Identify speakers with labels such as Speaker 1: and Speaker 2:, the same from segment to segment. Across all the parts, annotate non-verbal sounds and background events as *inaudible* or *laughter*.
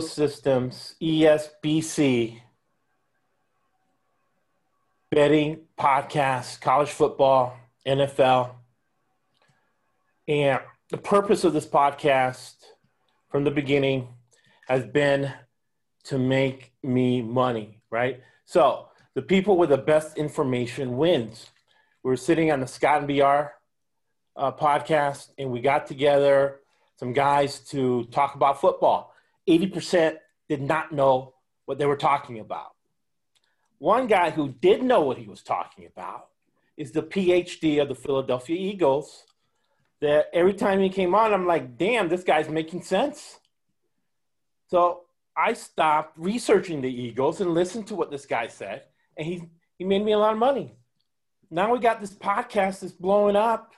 Speaker 1: Systems, ESBC, betting podcast, college football, NFL. And the purpose of this podcast from the beginning has been to make me money, right? So the people with the best information wins. We were sitting on the Scott and BR uh, podcast, and we got together some guys to talk about football 80% did not know what they were talking about. One guy who did know what he was talking about is the PhD of the Philadelphia Eagles. That every time he came on, I'm like, damn, this guy's making sense. So I stopped researching the Eagles and listened to what this guy said, and he, he made me a lot of money. Now we got this podcast that's blowing up.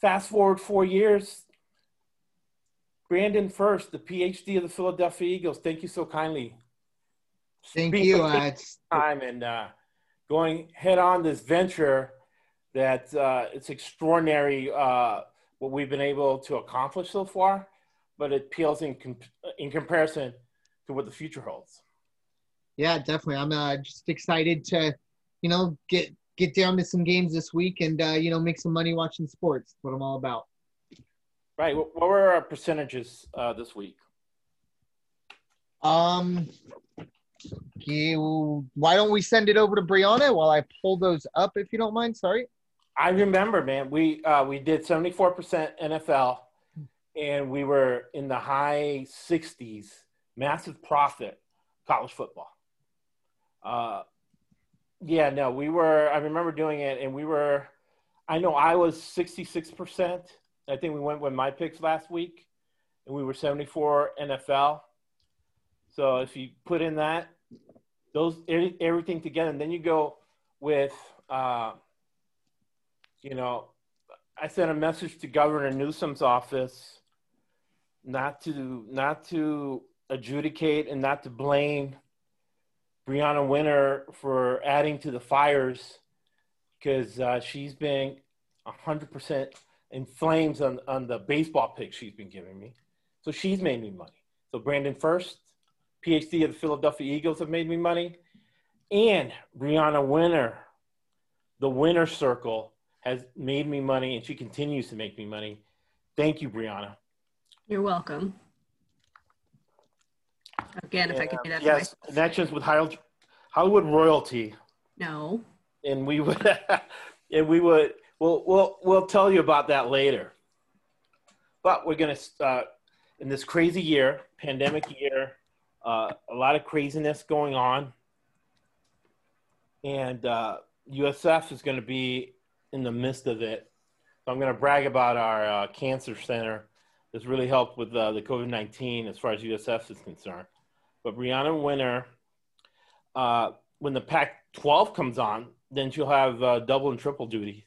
Speaker 1: Fast forward four years, Brandon First, the PhD of the Philadelphia Eagles. Thank you so kindly.
Speaker 2: Thank you. Uh,
Speaker 1: time and uh, going head on this venture that uh, it's extraordinary uh, what we've been able to accomplish so far, but it pales in, comp- in comparison to what the future holds.
Speaker 2: Yeah, definitely. I'm uh, just excited to, you know, get get down to some games this week and uh, you know make some money watching sports. That's what I'm all about.
Speaker 1: Right. What were our percentages uh, this week?
Speaker 2: Um, you, why don't we send it over to Brianna while I pull those up, if you don't mind? Sorry.
Speaker 1: I remember, man. We uh, we did seventy four percent NFL, and we were in the high sixties. Massive profit, college football. Uh, yeah, no, we were. I remember doing it, and we were. I know I was sixty six percent I think we went with my picks last week, and we were 74 NFL. So if you put in that, those everything together, and then you go with, uh, you know, I sent a message to Governor Newsom's office not to not to adjudicate and not to blame Brianna Winner for adding to the fires because uh, she's been 100% in flames on, on the baseball picks she's been giving me. So she's made me money. So Brandon First, PhD of the Philadelphia Eagles have made me money. And Brianna Winner, the winner circle, has made me money and she continues to make me money. Thank you, Brianna.
Speaker 3: You're welcome. Again, if I could do that.
Speaker 1: Yes, connections with Hollywood royalty.
Speaker 3: No.
Speaker 1: And we would, *laughs* and we would, we'll we'll we'll tell you about that later. But we're gonna uh, in this crazy year, pandemic year, uh, a lot of craziness going on, and uh, USF is going to be in the midst of it. So I'm going to brag about our uh, cancer center. That's really helped with uh, the COVID 19 as far as USF is concerned. But Brianna Winner, uh, when the Pac 12 comes on, then she'll have double and triple duty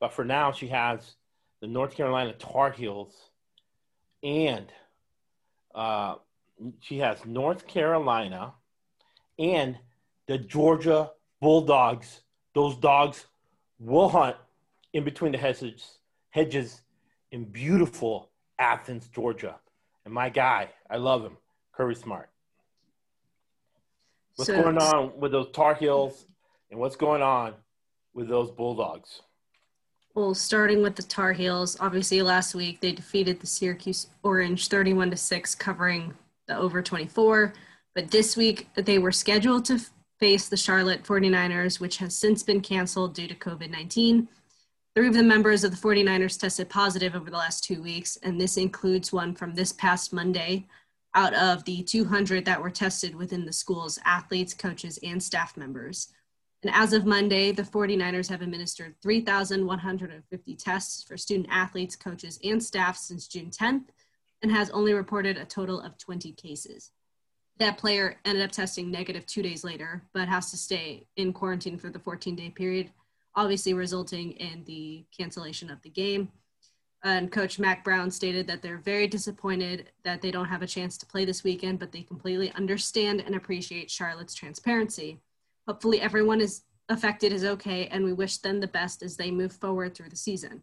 Speaker 1: but for now, she has the North Carolina Tar Heels and uh, she has North Carolina and the Georgia Bulldogs. Those dogs will hunt in between the hedges, hedges in beautiful Athens, Georgia. And my guy, I love him, Kirby Smart. What's so, going on with those Tar Heels and what's going on with those Bulldogs?
Speaker 3: Well, starting with the Tar Heels, obviously last week they defeated the Syracuse Orange 31 to 6, covering the over 24. But this week they were scheduled to face the Charlotte 49ers, which has since been canceled due to COVID 19. Three of the members of the 49ers tested positive over the last two weeks, and this includes one from this past Monday out of the 200 that were tested within the school's athletes, coaches, and staff members. And as of Monday, the 49ers have administered 3,150 tests for student athletes, coaches, and staff since June 10th and has only reported a total of 20 cases. That player ended up testing negative two days later, but has to stay in quarantine for the 14 day period, obviously resulting in the cancellation of the game. And Coach Mack Brown stated that they're very disappointed that they don't have a chance to play this weekend, but they completely understand and appreciate Charlotte's transparency Hopefully, everyone is affected is okay, and we wish them the best as they move forward through the season.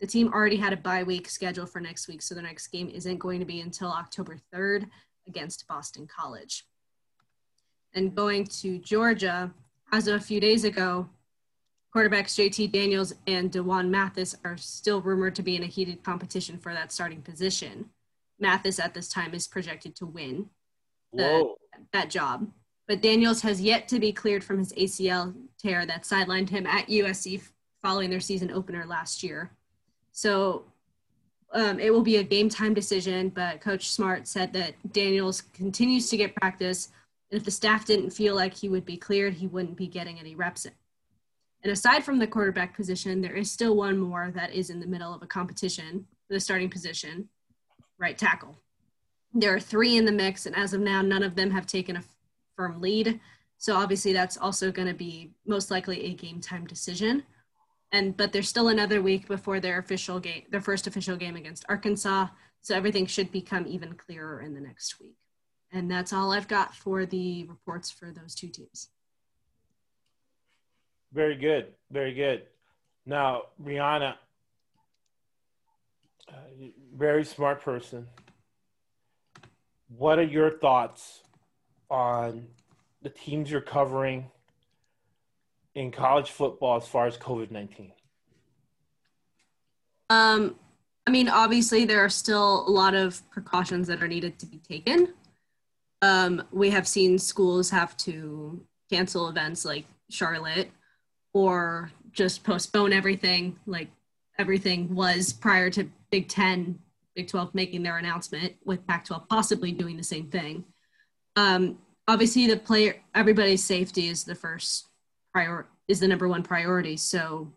Speaker 3: The team already had a bye week scheduled for next week, so the next game isn't going to be until October 3rd against Boston College. And going to Georgia, as of a few days ago, quarterbacks JT Daniels and D'Wan Mathis are still rumored to be in a heated competition for that starting position. Mathis at this time is projected to win the, that job. But Daniels has yet to be cleared from his ACL tear that sidelined him at USC following their season opener last year. So um, it will be a game time decision, but Coach Smart said that Daniels continues to get practice. And if the staff didn't feel like he would be cleared, he wouldn't be getting any reps in. And aside from the quarterback position, there is still one more that is in the middle of a competition the starting position, right tackle. There are three in the mix, and as of now, none of them have taken a firm lead. So obviously, that's also going to be most likely a game time decision. And but there's still another week before their official game, their first official game against Arkansas. So everything should become even clearer in the next week. And that's all I've got for the reports for those two teams.
Speaker 1: Very good. Very good. Now, Rihanna, uh, very smart person. What are your thoughts on the teams you're covering in college football as far as COVID 19?
Speaker 3: Um, I mean, obviously, there are still a lot of precautions that are needed to be taken. Um, we have seen schools have to cancel events like Charlotte or just postpone everything like everything was prior to Big Ten, Big 12 making their announcement, with Pac 12 possibly doing the same thing. Um, obviously, the player, everybody's safety is the first prior is the number one priority. So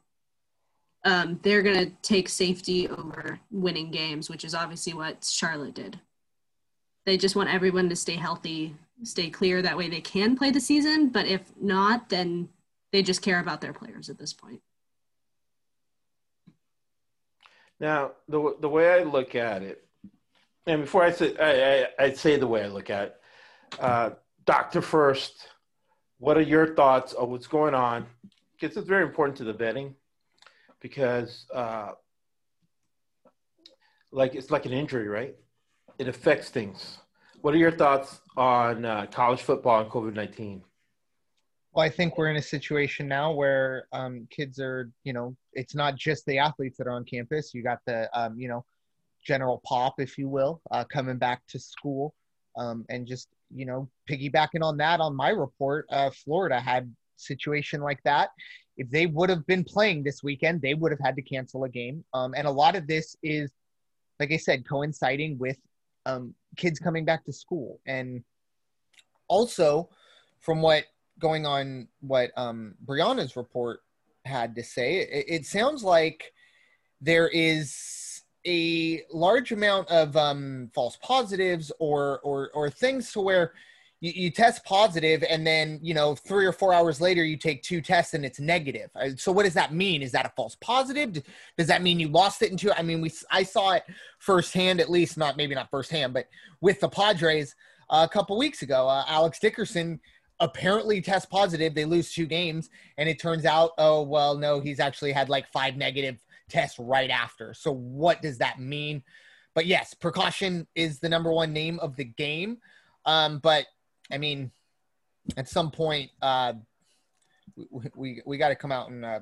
Speaker 3: um, they're going to take safety over winning games, which is obviously what Charlotte did. They just want everyone to stay healthy, stay clear. That way they can play the season. But if not, then they just care about their players at this point.
Speaker 1: Now, the the way I look at it, and before I say I, I, would say the way I look at it, uh, Doctor First, what are your thoughts on what's going on? Because it's very important to the betting, because uh, like it's like an injury, right? It affects things. What are your thoughts on uh, college football and COVID nineteen?
Speaker 2: Well, I think we're in a situation now where um, kids are, you know, it's not just the athletes that are on campus. You got the, um, you know, general pop, if you will, uh, coming back to school. Um, and just, you know, piggybacking on that, on my report, uh, Florida had situation like that. If they would have been playing this weekend, they would have had to cancel a game. Um, and a lot of this is, like I said, coinciding with um, kids coming back to school. And also, from what going on what um, Brianna's report had to say, it, it sounds like there is a large amount of um, false positives or, or or things to where you, you, test positive and then you know three or four hours later you take two tests and it's negative. Uh, so what does that mean? Is that a false positive? Does that mean you lost it into? I mean, we I saw it firsthand, at least not maybe not firsthand, but with the Padres uh, a couple weeks ago. Uh, Alex Dickerson apparently test positive. They lose two games, and it turns out, oh, well, no, he's actually had like five negative tests right after. So, what does that mean? But yes, precaution is the number one name of the game. Um, but I mean, at some point, uh, we we, we got to come out and uh,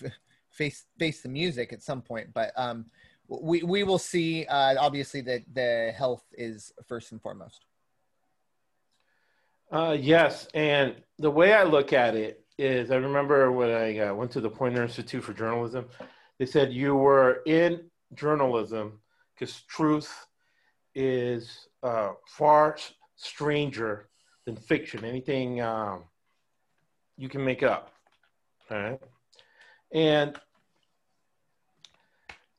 Speaker 2: *laughs* face face the music at some point. But um, we we will see. Uh, obviously, that the health is first and foremost.
Speaker 1: Uh, yes, and the way I look at it is, I remember when I uh, went to the Poynter Institute for Journalism, they said you were in journalism because truth is uh, far stranger than fiction. Anything um, you can make up. All right, and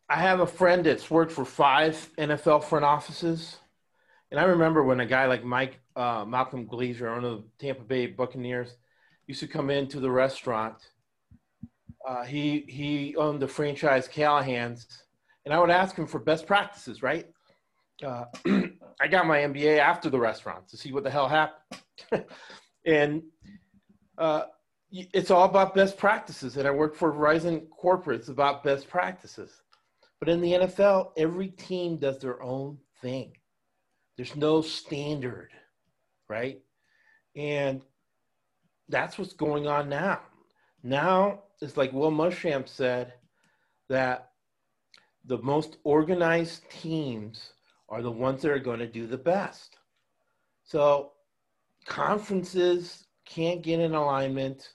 Speaker 1: I have a friend that's worked for five NFL front offices and I remember when a guy like Mike uh, Malcolm Glazer, owner of the Tampa Bay Buccaneers, used to come into the restaurant. Uh, he he owned the franchise Callahan's, and I would ask him for best practices. Right? Uh, *clears throat* I got my MBA after the restaurant to see what the hell happened, *laughs* and uh, it's all about best practices. And I work for Verizon Corporate. It's about best practices. But in the NFL, every team does their own thing. There's no standard, right? And that's what's going on now. Now it's like Will Muschamp said that the most organized teams are the ones that are going to do the best. So conferences can't get in alignment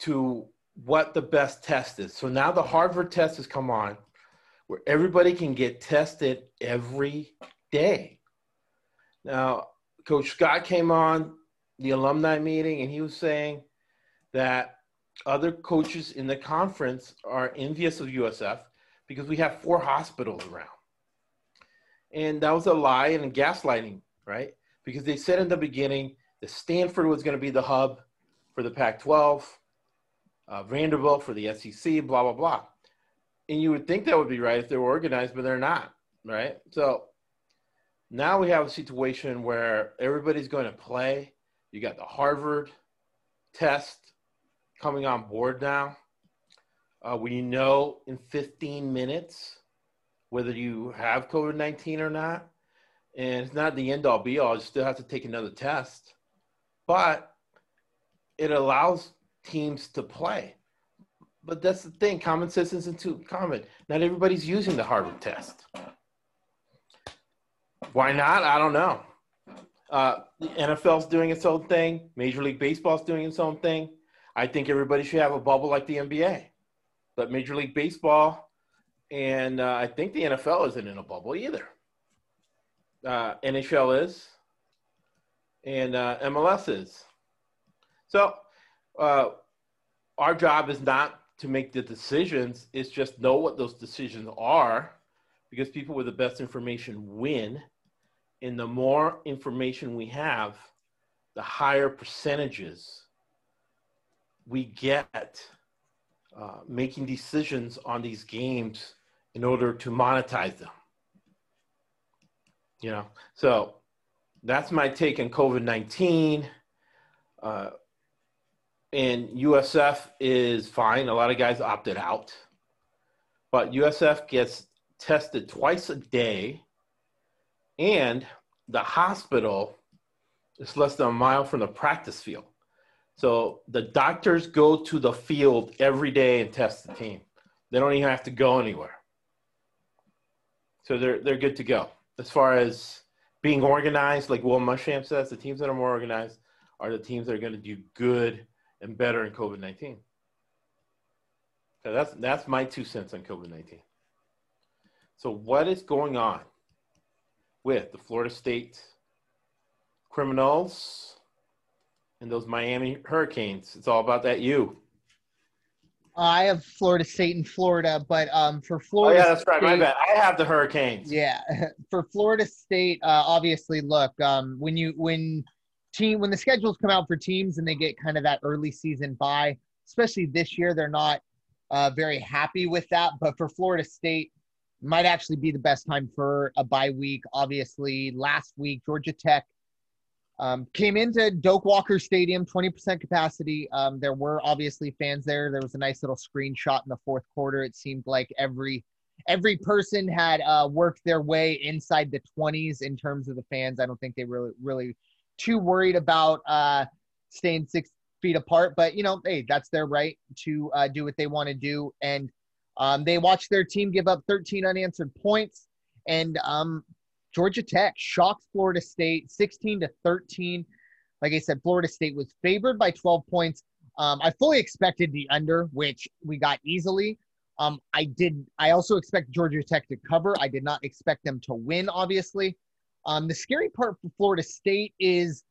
Speaker 1: to what the best test is. So now the Harvard test has come on where everybody can get tested every day. Now, Coach Scott came on the alumni meeting and he was saying that other coaches in the conference are envious of USF because we have four hospitals around. And that was a lie and gaslighting, right? Because they said in the beginning that Stanford was going to be the hub for the Pac 12, uh, Vanderbilt for the SEC, blah, blah, blah. And you would think that would be right if they were organized, but they're not, right? So now we have a situation where everybody's going to play. You got the Harvard test coming on board now. Uh, we know in 15 minutes whether you have COVID 19 or not. And it's not the end all be all. You still have to take another test. But it allows teams to play. But that's the thing common sense isn't too common. Not everybody's using the Harvard test. Why not? I don't know. Uh, the NFL's doing its own thing. Major League Baseball's doing its own thing. I think everybody should have a bubble like the NBA. But Major League Baseball and uh, I think the NFL isn't in a bubble either. Uh, NHL is, and uh, MLS is. So uh, our job is not to make the decisions; it's just know what those decisions are, because people with the best information win, and the more information we have, the higher percentages we get uh, making decisions on these games in order to monetize them. You know, so that's my take on COVID 19. Uh, and USF is fine. A lot of guys opted out. But USF gets tested twice a day. And the hospital is less than a mile from the practice field. So the doctors go to the field every day and test the team. They don't even have to go anywhere. So they're they're good to go. As far as being organized, like Will Muschamp says, the teams that are more organized are the teams that are going to do good and better in COVID nineteen. So that's that's my two cents on COVID nineteen. So what is going on with the Florida State criminals and those Miami Hurricanes. It's all about that U.
Speaker 2: I have Florida State in Florida, but um, for Florida.
Speaker 1: Oh yeah, that's right. My bad. I have the Hurricanes.
Speaker 2: Yeah, *laughs* for Florida State, uh, obviously, look, um, when you when team when the schedules come out for teams and they get kind of that early season bye, especially this year, they're not uh, very happy with that. But for Florida State, might actually be the best time for a bye week. Obviously, last week Georgia Tech um, came into Doak Walker Stadium, 20% capacity. Um, there were obviously fans there. There was a nice little screenshot in the fourth quarter. It seemed like every every person had uh, worked their way inside the 20s in terms of the fans. I don't think they really really too worried about uh, staying six feet apart. But you know, hey, that's their right to uh, do what they want to do. And um, they watched their team give up 13 unanswered points. And um, Georgia Tech shocked Florida State 16 to 13. Like I said, Florida State was favored by 12 points. Um, I fully expected the under, which we got easily. Um, I did. I also expect Georgia Tech to cover. I did not expect them to win. Obviously, um, the scary part for Florida State is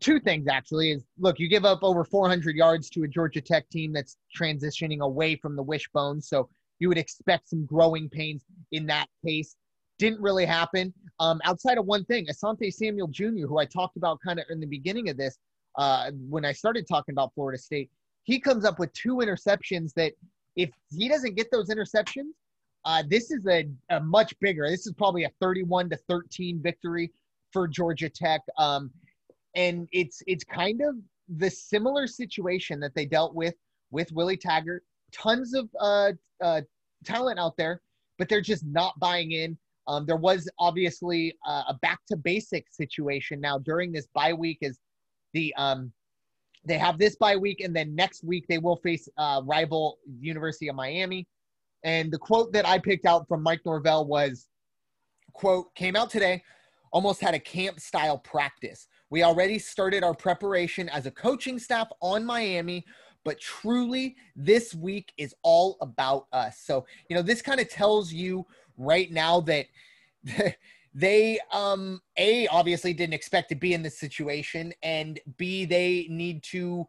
Speaker 2: two things. Actually, is look, you give up over 400 yards to a Georgia Tech team that's transitioning away from the wishbone, so you would expect some growing pains in that case. Didn't really happen. Um, outside of one thing, Asante Samuel Jr., who I talked about kind of in the beginning of this, uh, when I started talking about Florida State, he comes up with two interceptions that if he doesn't get those interceptions, uh, this is a, a, much bigger. This is probably a 31 to 13 victory for Georgia Tech. Um, and it's it's kind of the similar situation that they dealt with with Willie Taggart. Tons of uh, uh, talent out there, but they're just not buying in. Um, there was obviously a back to basic situation now during this bye week is the um, they have this bye week and then next week they will face uh, rival University of Miami. And the quote that I picked out from Mike Norvell was, quote, came out today, almost had a camp style practice. We already started our preparation as a coaching staff on Miami, but truly this week is all about us. So, you know, this kind of tells you right now that *laughs* they um a obviously didn't expect to be in this situation and b they need to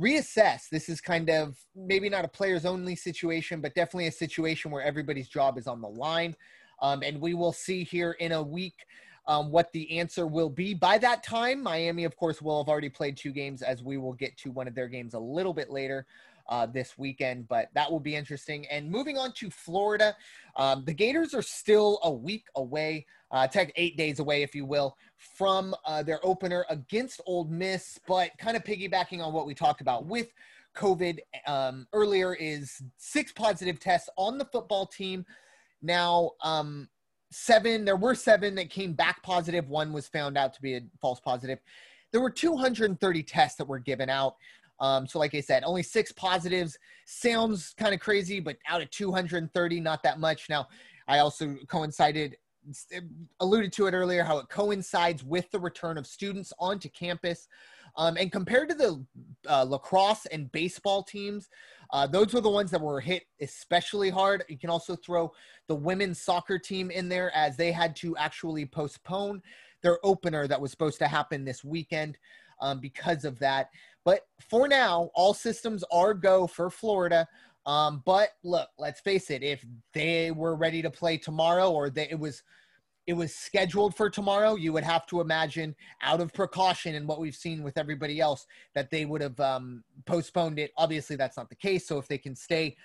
Speaker 2: reassess. This is kind of maybe not a players only situation but definitely a situation where everybody's job is on the line. Um, and we will see here in a week um, what the answer will be. By that time miami of course will have already played two games as we will get to one of their games a little bit later uh, this weekend, but that will be interesting. And moving on to Florida, um, the Gators are still a week away, uh, tech eight days away, if you will, from uh, their opener against Ole Miss. But kind of piggybacking on what we talked about with COVID um, earlier, is six positive tests on the football team. Now, um, seven, there were seven that came back positive. One was found out to be a false positive. There were 230 tests that were given out. Um, so, like I said, only six positives sounds kind of crazy, but out of 230, not that much. Now, I also coincided, alluded to it earlier, how it coincides with the return of students onto campus. Um, and compared to the uh, lacrosse and baseball teams, uh, those were the ones that were hit especially hard. You can also throw the women's soccer team in there as they had to actually postpone their opener that was supposed to happen this weekend um, because of that. But for now, all systems are go for Florida. Um, but look, let's face it, if they were ready to play tomorrow or they, it was it was scheduled for tomorrow, you would have to imagine out of precaution and what we've seen with everybody else that they would have um, postponed it. Obviously, that's not the case. So if they can stay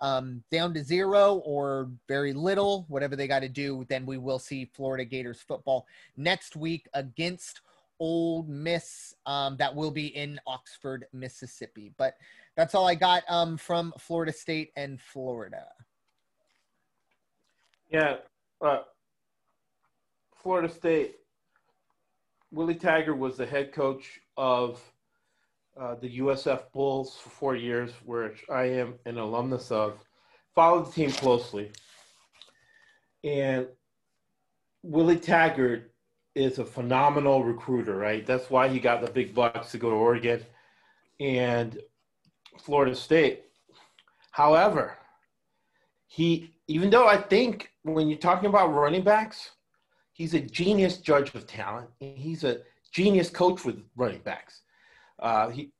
Speaker 2: um, down to zero or very little, whatever they got to do, then we will see Florida Gators football next week against Ole Miss um, that will be in Oxford, Mississippi. But that's all I got um, from Florida State and Florida.
Speaker 1: Yeah, uh, Florida State. Willie Taggart was the head coach of uh, the USF Bulls for four years, which I am an alumnus of. Followed the team closely, and Willie Taggart is a phenomenal recruiter, right? That's why he got the big bucks to go to Oregon and Florida State. However, he even though I think when you're talking about running backs, he's a genius judge of talent. He's a genius coach with running backs. Uh, he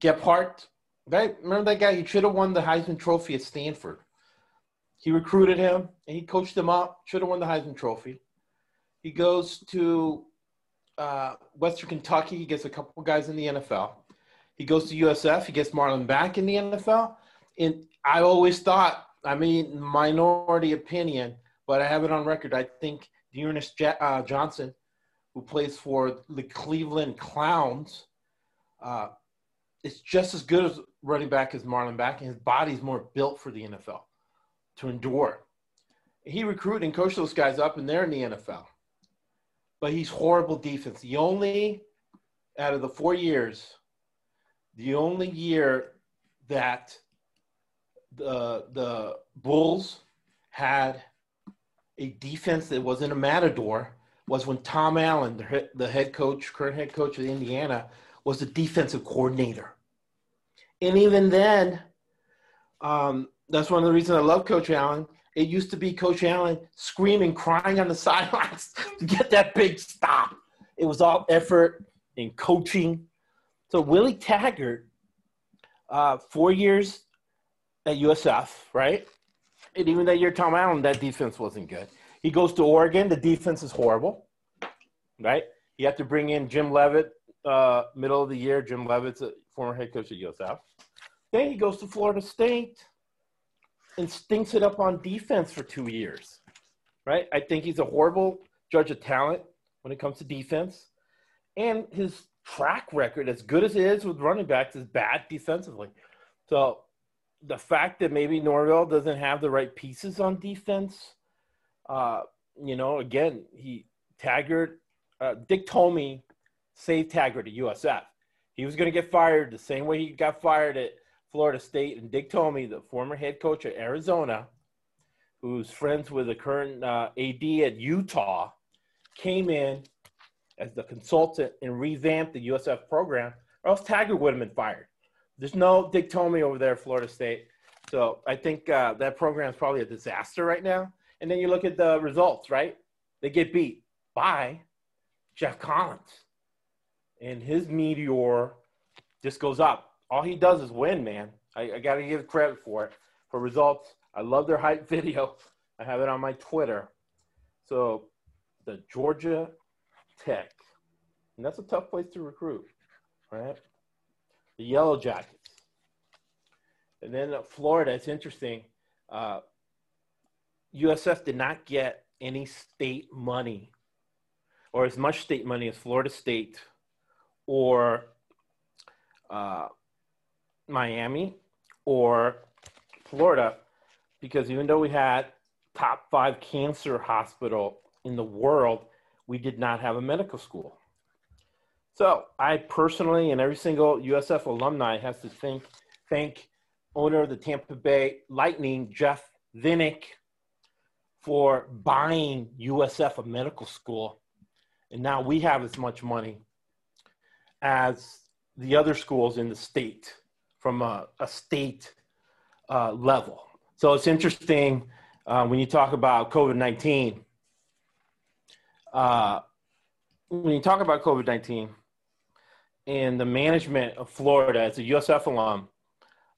Speaker 1: Gerhart, right? Remember that guy? He should have won the Heisman Trophy at Stanford. He recruited him and he coached him up. Should have won the Heisman Trophy. He goes to uh, Western Kentucky. He gets a couple guys in the NFL. He goes to USF. He gets Marlon Mack in the NFL. And I always thought, I mean, minority opinion, but I have it on record. I think D'Ernest J- uh, Johnson, who plays for the Cleveland Clowns, uh, is just as good as running back as Marlon Mack, and his body's more built for the NFL to endure. He recruited and coached those guys up, and they're in the NFL but he's horrible defense. The only out of the four years, the only year that the the Bulls had a defense that wasn't a matador was when Tom Allen, the, the head coach, current head coach of Indiana, was the defensive coordinator. And even then, um, that's one of the reasons I love Coach Allen it used to be Coach Allen screaming, crying on the *laughs* sidelines to get that big stop. It was all effort and coaching. So Willie Taggart, uh, four years at USF, right? And even that year, Tom Allen, that defense wasn't good. He goes to Oregon, the defense is horrible, right? You have to bring in Jim Leavitt, uh, middle of the year. Jim Leavitt's a former head coach at USF. Then he goes to Florida State and stinks it up on defense for two years, right? I think he's a horrible judge of talent when it comes to defense. And his track record, as good as it is with running backs, is bad defensively. So the fact that maybe Norvell doesn't have the right pieces on defense, uh, you know, again, he Taggart, uh, Dick Tomey saved Taggart at USF. He was going to get fired the same way he got fired at Florida State. And Dick Tomey, the former head coach at Arizona, who's friends with the current uh, AD at Utah, came in as the consultant and revamped the USF program, or else Taggart would have been fired. There's no Dick Tomey over there at Florida State. So I think uh, that program is probably a disaster right now. And then you look at the results, right? They get beat by Geoff Collins. And his meteor just goes up. All he does is win, man. I, I got to give credit for it, for results. I love their hype *laughs* video. I have it on my Twitter. So the Georgia Tech, and that's a tough place to recruit, right? The Yellow Jackets. And then Florida, it's interesting. Uh, USF did not get any state money or as much state money as Florida State or uh, Miami or Florida because even though we had top five cancer hospital in the world, we did not have a medical school. So I personally and every single USF alumni has to thank thank owner of the Tampa Bay Lightning, Jeff Vinik, for buying USF a medical school. And now we have as much money as the other schools in the state from a, a state uh, level. So it's interesting uh, when you talk about COVID 19. Uh, when you talk about COVID 19 and the management of Florida as a USF alum,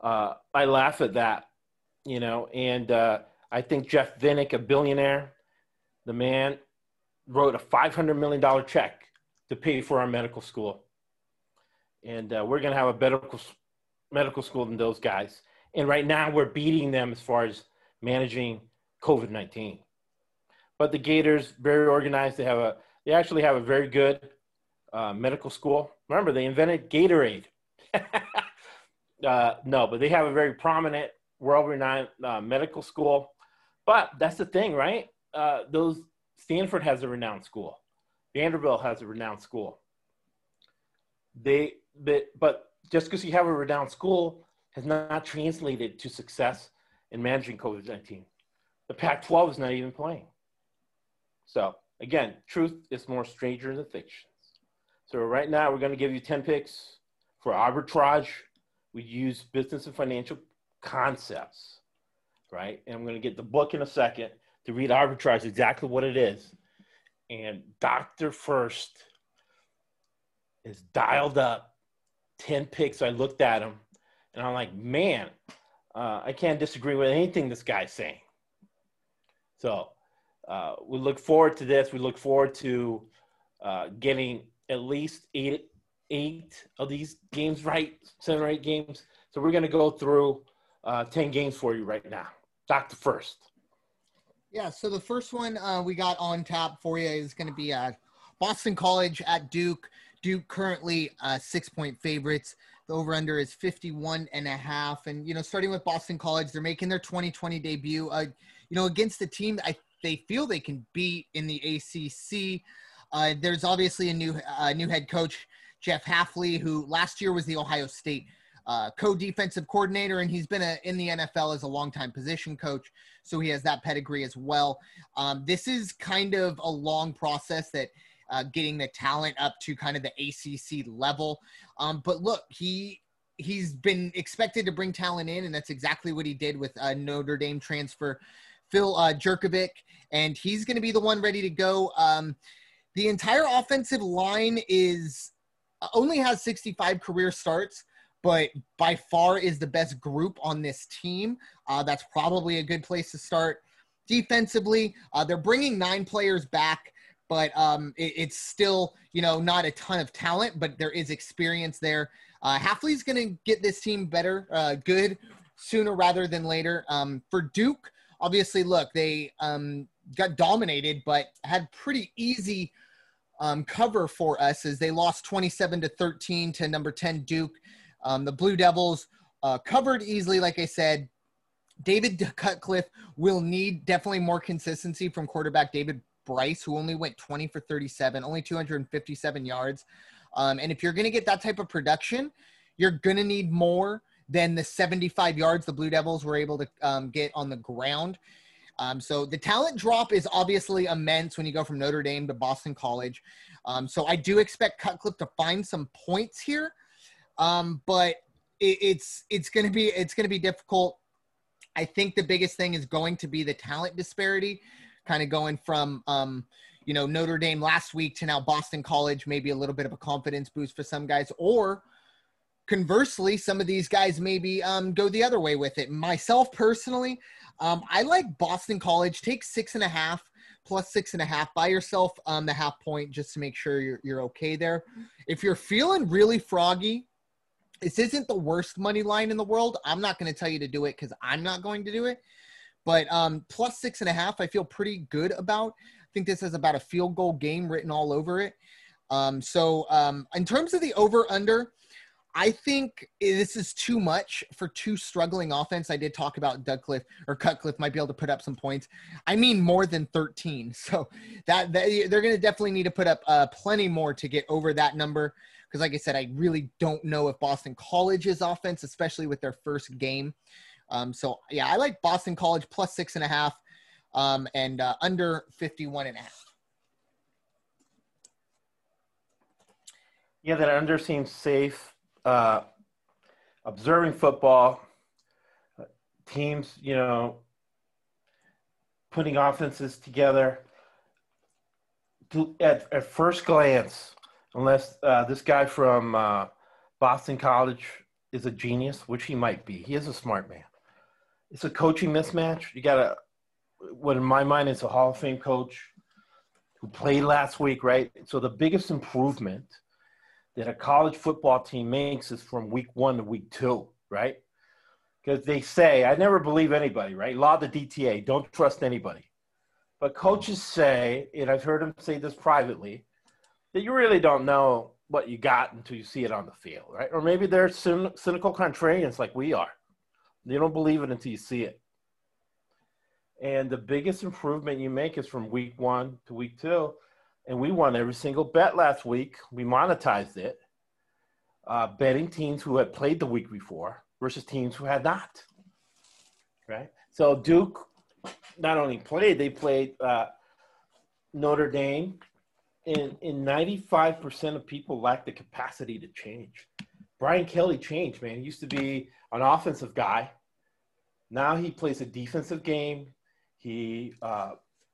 Speaker 1: uh, I laugh at that, you know, and uh, I think Jeff Vinik, a billionaire, the man wrote a $500 million check to pay for our medical school. And uh, we're going to have a better medical school than those guys. And right now we're beating them as far as managing COVID 19. But the Gators, very organized. They have a, they actually have a very good uh, medical school. Remember, they invented Gatorade. *laughs* uh, no, but they have a very prominent, world-renowned uh, medical school. But that's the thing, right? Uh, those Stanford has a renowned school. Vanderbilt has a renowned school. They, but, but just because you have a renowned school has not translated to success in managing COVID 19. The Pac 12 is not even playing. So, again, truth is more stranger than fiction. So, right now, we're going to give you 10 picks for arbitrage. We use business and financial concepts, right? And I'm going to get the book in a second to read arbitrage exactly what it is. And Dr. First is dialed up 10 picks. I looked at him and I'm like, man, uh, I can't disagree with anything this guy's saying. So uh, we look forward to this. We look forward to uh, getting at least eight, eight of these games right, seven or eight games. So we're going to go through uh, 10 games for you right now. Dr. First.
Speaker 2: Yeah, so the first one uh, we got on tap for you is going to be uh, Boston College at Duke. Duke currently uh, six point favorites. The over under is 51 and a half. And, you know, starting with Boston College, they're making their 2020 debut, uh, you know, against the team I, they feel they can beat in the ACC. Uh, there's obviously a new, uh, new head coach, Jeff Hafley, who last year was the Ohio State uh, co-defensive coordinator, and he's been a, in the NFL as a longtime position coach, so he has that pedigree as well. Um, this is kind of a long process that uh, getting the talent up to kind of the ACC level. Um, but look, he he's been expected to bring talent in, and that's exactly what he did with uh, Notre Dame transfer Phil uh, Jurkovec, and he's going to be the one ready to go. Um, the entire offensive line is uh, only has 65 career starts but by far is the best group on this team. Uh, that's probably a good place to start. Defensively, uh, they're bringing nine players back, but um, it, it's still, you know, not a ton of talent, but there is experience there. Uh, Hafley's going to get this team better, uh, good sooner rather than later. Um, for Duke, obviously, look, they um, got dominated, but had pretty easy um, cover for us as they lost 27 to 13 to number 10 Duke. Um, the Blue Devils uh, covered easily, like I said. David Cutcliffe will need definitely more consistency from quarterback David Brice, who only went 20 for 37, only 257 yards. Um, and if you're going to get that type of production, you're going to need more than the 75 yards the Blue Devils were able to um, get on the ground. Um, so the talent drop is obviously immense when you go from Notre Dame to Boston College. Um, so I do expect Cutcliffe to find some points here, um, but it, it's it's going to be it's going to be difficult. I think the biggest thing is going to be the talent disparity, kind of going from um, you know Notre Dame last week to now Boston College, maybe a little bit of a confidence boost for some guys, or conversely, some of these guys maybe um, go the other way with it. Myself personally, um, I like Boston College. Take six and a half plus six and a half. Buy yourself um, the half point just to make sure you're, you're okay there. If you're feeling really froggy, this isn't the worst money line in the world. I'm not going to tell you to do it because I'm not going to do it. But um, plus six and a half, I feel pretty good about. I think this is about a field goal game written all over it. Um, so um, in terms of the over under, I think this is too much for two struggling offense. I did talk about Cliff or Cutcliffe might be able to put up some points. I mean more than 13. So that, that they're going to definitely need to put up uh, plenty more to get over that number. Because like I said, I really don't know if Boston College's offense, especially with their first game. Um, so yeah, I like Boston College plus six and a half um, and uh, under 51 and a half.
Speaker 1: Yeah, that under seems safe uh, observing football, teams, you know, putting offenses together. To, at, at first glance, unless uh, this guy from uh, Boston College is a genius, which he might be, he is a smart man. It's a coaching mismatch. You got to, what in my mind is a Hall of Fame coach who played last week, right? So the biggest improvement – that a college football team makes is from week one to week two, right? Because they say, I never believe anybody, right? Law the DTA, don't trust anybody. But coaches say, and I've heard them say this privately, that you really don't know what you got until you see it on the field, right? Or maybe they're cynical contrarians like we are. They don't believe it until you see it. And the biggest improvement you make is from week one to week two and we won every single bet last week. We monetized it, uh, betting teams who had played the week before versus teams who had not. Right. So Duke not only played, they played uh, Notre Dame, and, and 95% of people lack the capacity to change. Brian Kelly changed, man. He used to be an offensive guy. Now he plays a defensive game. He uh,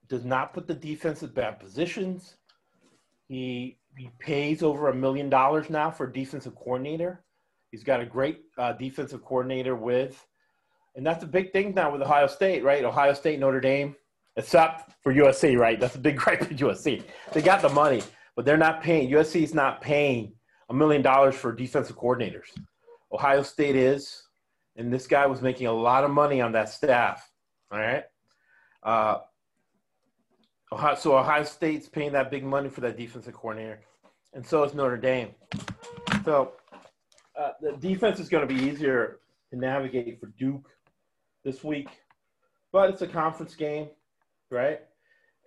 Speaker 1: does not put the defense in bad positions. He he pays over a million dollars now for defensive coordinator. He's got a great uh, defensive coordinator with, and that's a big thing now with Ohio State, right? Ohio State, Notre Dame, except for USC, right? That's a big *laughs* gripe with USC. They got the money, but they're not paying. USC is not paying a million dollars for defensive coordinators. Ohio State is, and this guy was making a lot of money on that staff. All right. Uh, Ohio, so Ohio State's paying that big money for that defensive coordinator, and so is Notre Dame. So uh, the defense is going to be easier to navigate for Duke this week, but it's a conference game, right?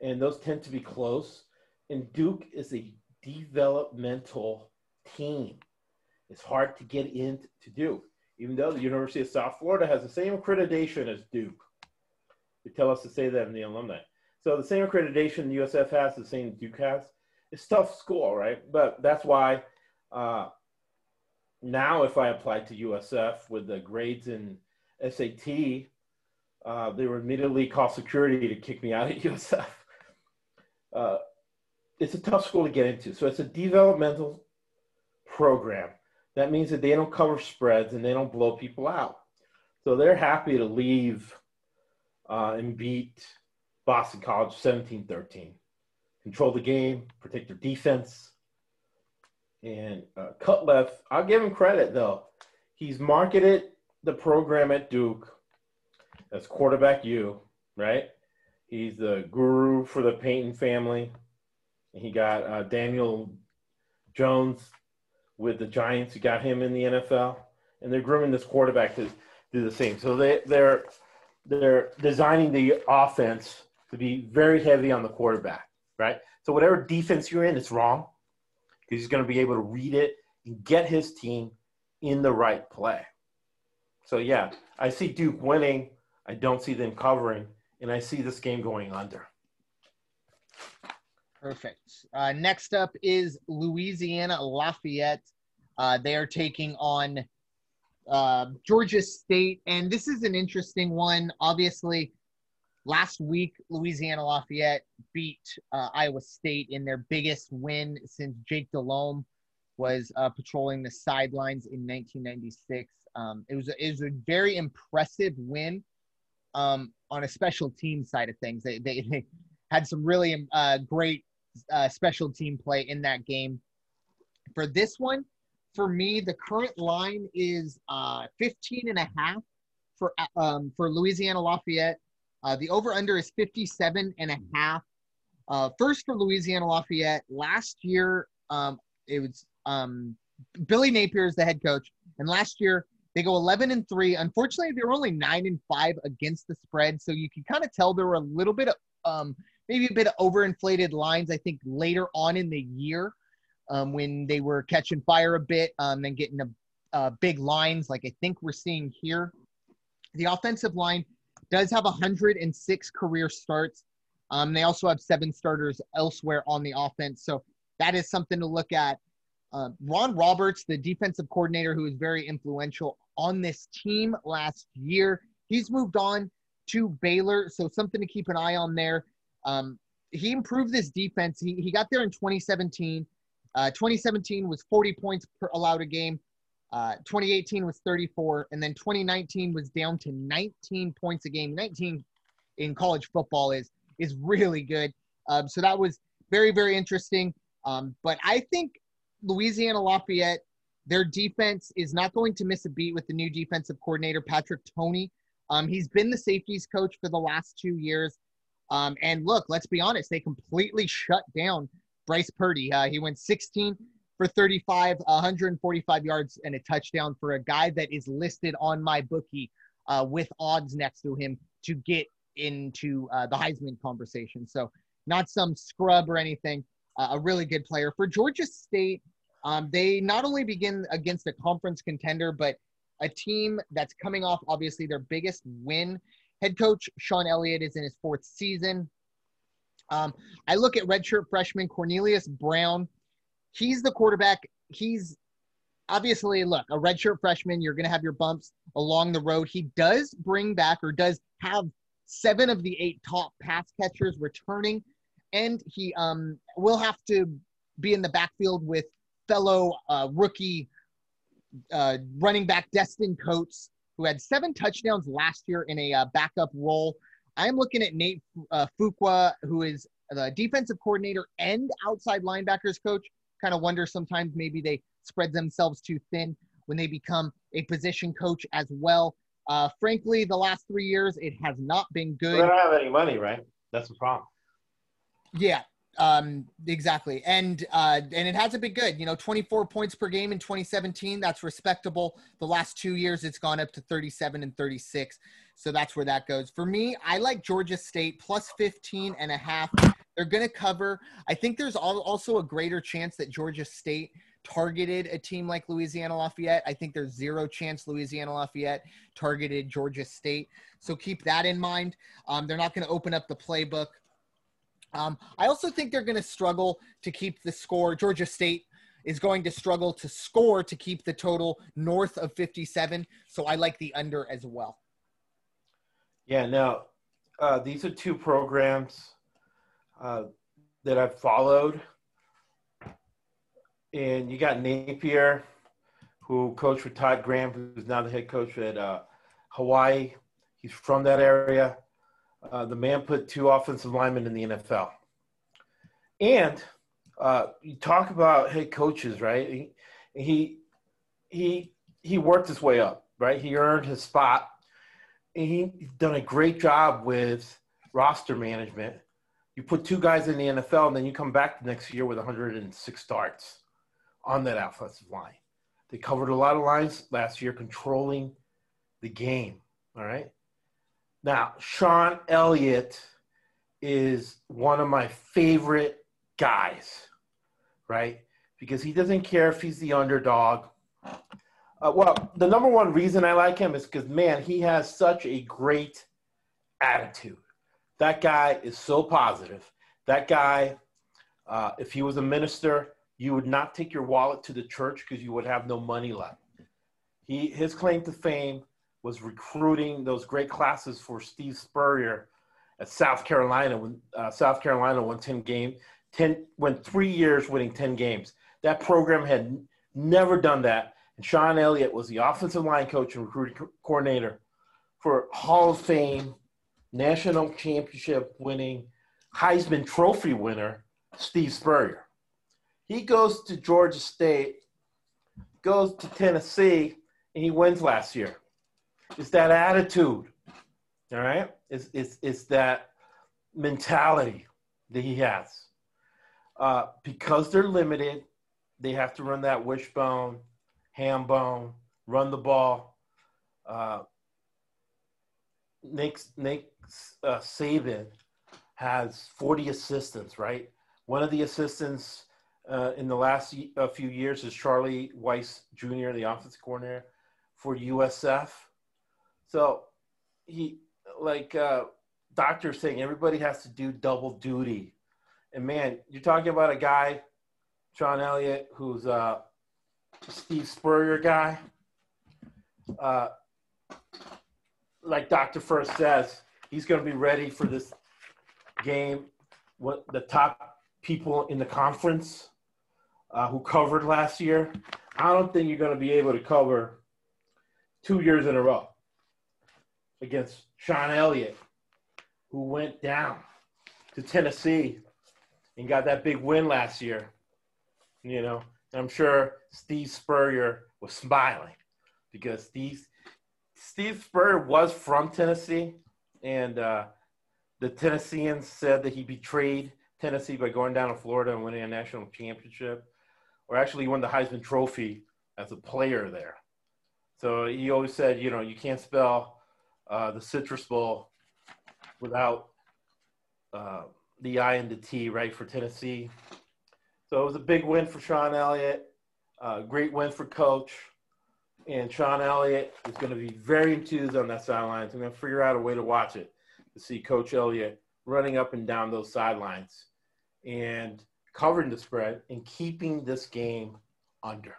Speaker 1: And those tend to be close. And Duke is a developmental team. It's hard to get into Duke, even though the University of South Florida has the same accreditation as Duke. They tell us to say that in the alumni. So the same accreditation USF has, the same Duke has. It's tough school, right? But that's why uh, now if I apply to USF with the grades in SAT, uh, they would immediately call security to kick me out at *laughs* USF. Uh, it's a tough school to get into. So it's a developmental program. That means that they don't cover spreads and they don't blow people out. So they're happy to leave uh, and beat Boston College 17 13. Control the game, protect their defense. And uh, Cutcliffe, I'll give him credit though. He's marketed the program at Duke as quarterback U, right? He's the guru for the Payton family. He got uh, Daniel Jones with the Giants. He got him in the NFL. and they're grooming this quarterback to do the same. So they they're they're designing the offense to be very heavy on the quarterback, right? So whatever defense you're in, it's wrong because he's going to be able to read it and get his team in the right play. So yeah, I see Duke winning. I don't see them covering, and I see this game going under.
Speaker 2: Perfect. Uh, next up is Louisiana Lafayette. Uh, they are taking on uh, Georgia State, and this is an interesting one. Obviously, last week Louisiana Lafayette beat uh, Iowa State in their biggest win since Jake Delhomme was uh, patrolling the sidelines in 1996. Um, it was a, it was a very impressive win um, on a special team side of things. They they, *laughs* they had some really uh, great uh, special team play in that game. For this one, for me, the current line is uh, 15 and a half for um, for Louisiana Lafayette. Uh, the over under is 57 and a half. Uh, first for Louisiana Lafayette, last year um, it was um, Billy Napier is the head coach, and last year they go 11 and three. Unfortunately, they were only nine and five against the spread, so you can kind of tell there were a little bit of um, maybe a bit of overinflated lines. I think later on in the year um, when they were catching fire a bit um, and getting a, uh, big lines like I think we're seeing here. The offensive line does have 106 career starts. Um, they also have seven starters elsewhere on the offense. So that is something to look at. Uh, Ron Roberts, the defensive coordinator who was very influential on this team last year, he's moved on to Baylor. So something to keep an eye on there. Um, he improved this defense. He, he got there in 2017. Uh, 2017 was 40 points per allowed a game. Uh, 2018 was 34, and then 2019 was down to 19 points a game. 19 in college football is is really good. Um, so that was very very interesting. Um, but I think Louisiana Lafayette, their defense is not going to miss a beat with the new defensive coordinator Patrick Toney. Um, he's been the safeties coach for the last two years. Um, and look, let's be honest, they completely shut down Bryce Purdy. Uh, he went 16 for 35, 145 yards, and a touchdown for a guy that is listed on my bookie uh, with odds next to him to get into uh, the Heisman conversation. So, not some scrub or anything, uh, a really good player. For Georgia State, um, they not only begin against a conference contender, but a team that's coming off obviously their biggest win. Head coach Shawn Elliott is in his fourth season. Um, I look at redshirt freshman Cornelious Brown. He's the quarterback. He's obviously, look, a redshirt freshman, you're going to have your bumps along the road. He does bring back or does have seven of the eight top pass catchers returning, and he um, will have to be in the backfield with fellow uh, rookie uh, running back Destin Coates, who had seven touchdowns last year in a uh, backup role. I'm looking at Nate uh, Fuqua, who is the defensive coordinator and outside linebackers coach. Kind of wonder sometimes maybe they spread themselves too thin when they become a position coach as well. Uh, frankly, the last three years it has not been good.
Speaker 1: They don't have any money, right? That's the problem.
Speaker 2: Yeah, um, exactly. And uh, and it hasn't been good. You know, 24 points per game in 2017. That's respectable. The last two years, it's gone up to 37 and 36. So that's where that goes. For me, I like Georgia State plus 15 and a half. They're going to cover. I think there's also a greater chance that Georgia State targeted a team like Louisiana Lafayette. I think there's zero chance Louisiana Lafayette targeted Georgia State. So keep that in mind. Um, they're not going to open up the playbook. Um, I also think they're going to struggle to keep the score. Georgia State is going to struggle to score to keep the total north of 57. So I like the under as well.
Speaker 1: Yeah, now uh, these are two programs uh, that I've followed. And you got Napier, who coached with Todd Graham, who's now the head coach at uh, Hawaii. He's from that area. Uh, the man put two offensive linemen in the NFL. And uh, you talk about head coaches, right? He, he he he worked his way up, right? He earned his spot. And he done a great job with roster management. You put two guys in the NFL, and then you come back the next year with 106 starts on that offensive line. They covered a lot of lines last year, controlling the game. All right. Now, Shawn Elliott is one of my favorite guys, right? Because he doesn't care if he's the underdog. Uh, well, the number one reason I like him is because, man, he has such a great attitude. That guy is so positive. That guy, uh, if he was a minister, you would not take your wallet to the church because you would have no money left. He, his claim to fame was recruiting those great classes for Steve Spurrier at South Carolina when uh, South Carolina won 10 games, 10, went three years winning 10 games. That program had never done that. And Shawn Elliott was the offensive line coach and recruiting co- coordinator for Hall of Fame, national championship winning, Heisman Trophy winner, Steve Spurrier. He goes to Georgia State, goes to Tennessee, and he wins last year. It's that attitude, all right? It's, it's, it's that mentality that he has. Uh, because they're limited, they have to run that wishbone, ham bone, run the ball. Uh, Nick, Nick uh, Saban has 40 assistants, right? One of the assistants uh, in the last few years is Charlie Weis Jr., the offensive coordinator for USF. So he, like uh, doctor saying, everybody has to do double duty. And man, you're talking about a guy, Shawn Elliott, who's a Steve Spurrier guy. Uh, like Dr. First says, he's going to be ready for this game. What the top people in the conference uh, who covered last year, I don't think you're going to be able to cover two years in a row against Shawn Elliott, who went down to Tennessee and got that big win last year. You know, and I'm sure Steve Spurrier was smiling because Steve Steve Spurrier was from Tennessee, and uh, the Tennesseans said that he betrayed Tennessee by going down to Florida and winning a national championship, or actually won the Heisman Trophy as a player there. So he always said, you know, you can't spell uh, the Citrus Bowl without uh, the I and the T, right, for Tennessee. So it was a big win for Shawn Elliott, uh, great win for Coach. And Shawn Elliott is going to be very enthused on that sideline. So I'm going to figure out a way to watch it to see Coach Elliott running up and down those sidelines and covering the spread and keeping this game under.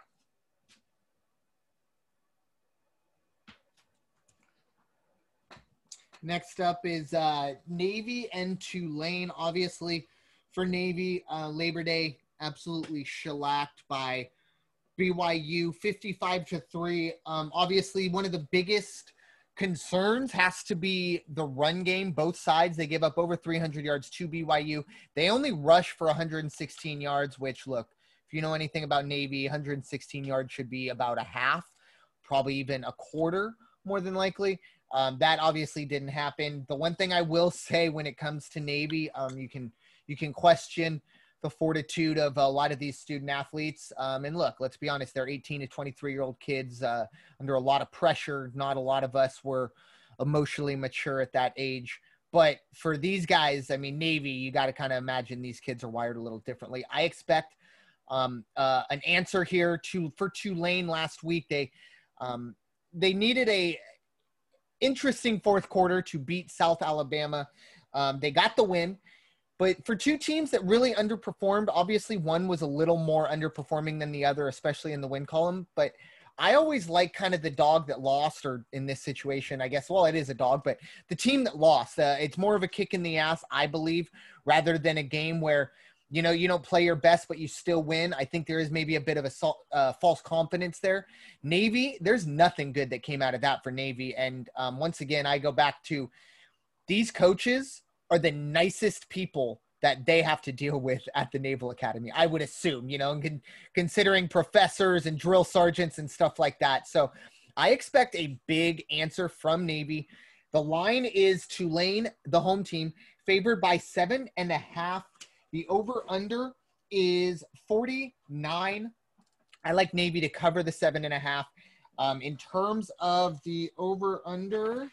Speaker 2: Next up is uh, Navy and Tulane. Obviously, for Navy, uh, Labor Day absolutely shellacked by BYU, fifty-five to three. Um, obviously, one of the biggest concerns has to be the run game. Both sides they give up over three hundred yards to BYU. They only rush for one hundred and sixteen yards. Which look, if you know anything about Navy, one hundred and sixteen yards should be about a half, probably even a quarter, more than likely. Um, that obviously didn't happen. The one thing I will say when it comes to Navy, um, you can you can question the fortitude of a lot of these student athletes. Um, and look, let's be honest, they're 18 to 23 year old kids uh, under a lot of pressure. Not a lot of us were emotionally mature at that age. But for these guys, I mean, Navy, you got to kind of imagine these kids are wired a little differently. I expect um, uh, an answer here to for Tulane last week. They um, they needed a interesting fourth quarter to beat South Alabama. Um, they got the win. But for two teams that really underperformed, obviously one was a little more underperforming than the other, especially in the win column. But I always like kind of the dog that lost, or in this situation, I guess, well, it is a dog, but the team that lost. Uh, it's more of a kick in the ass, I believe, rather than a game where you know you don't play your best but you still win. I think there is maybe a bit of a uh, false confidence there. Navy there's nothing good that came out of that for navy. And um, once again i go back to these coaches are the nicest people that they have to deal with at the naval academy i would assume you know con- considering professors and drill sergeants and stuff like that. So i expect a big answer from navy. The line is tulane the home team favored by seven and a half the over under is 49. I like Navy to cover the seven and a half. Um, in terms of the over under,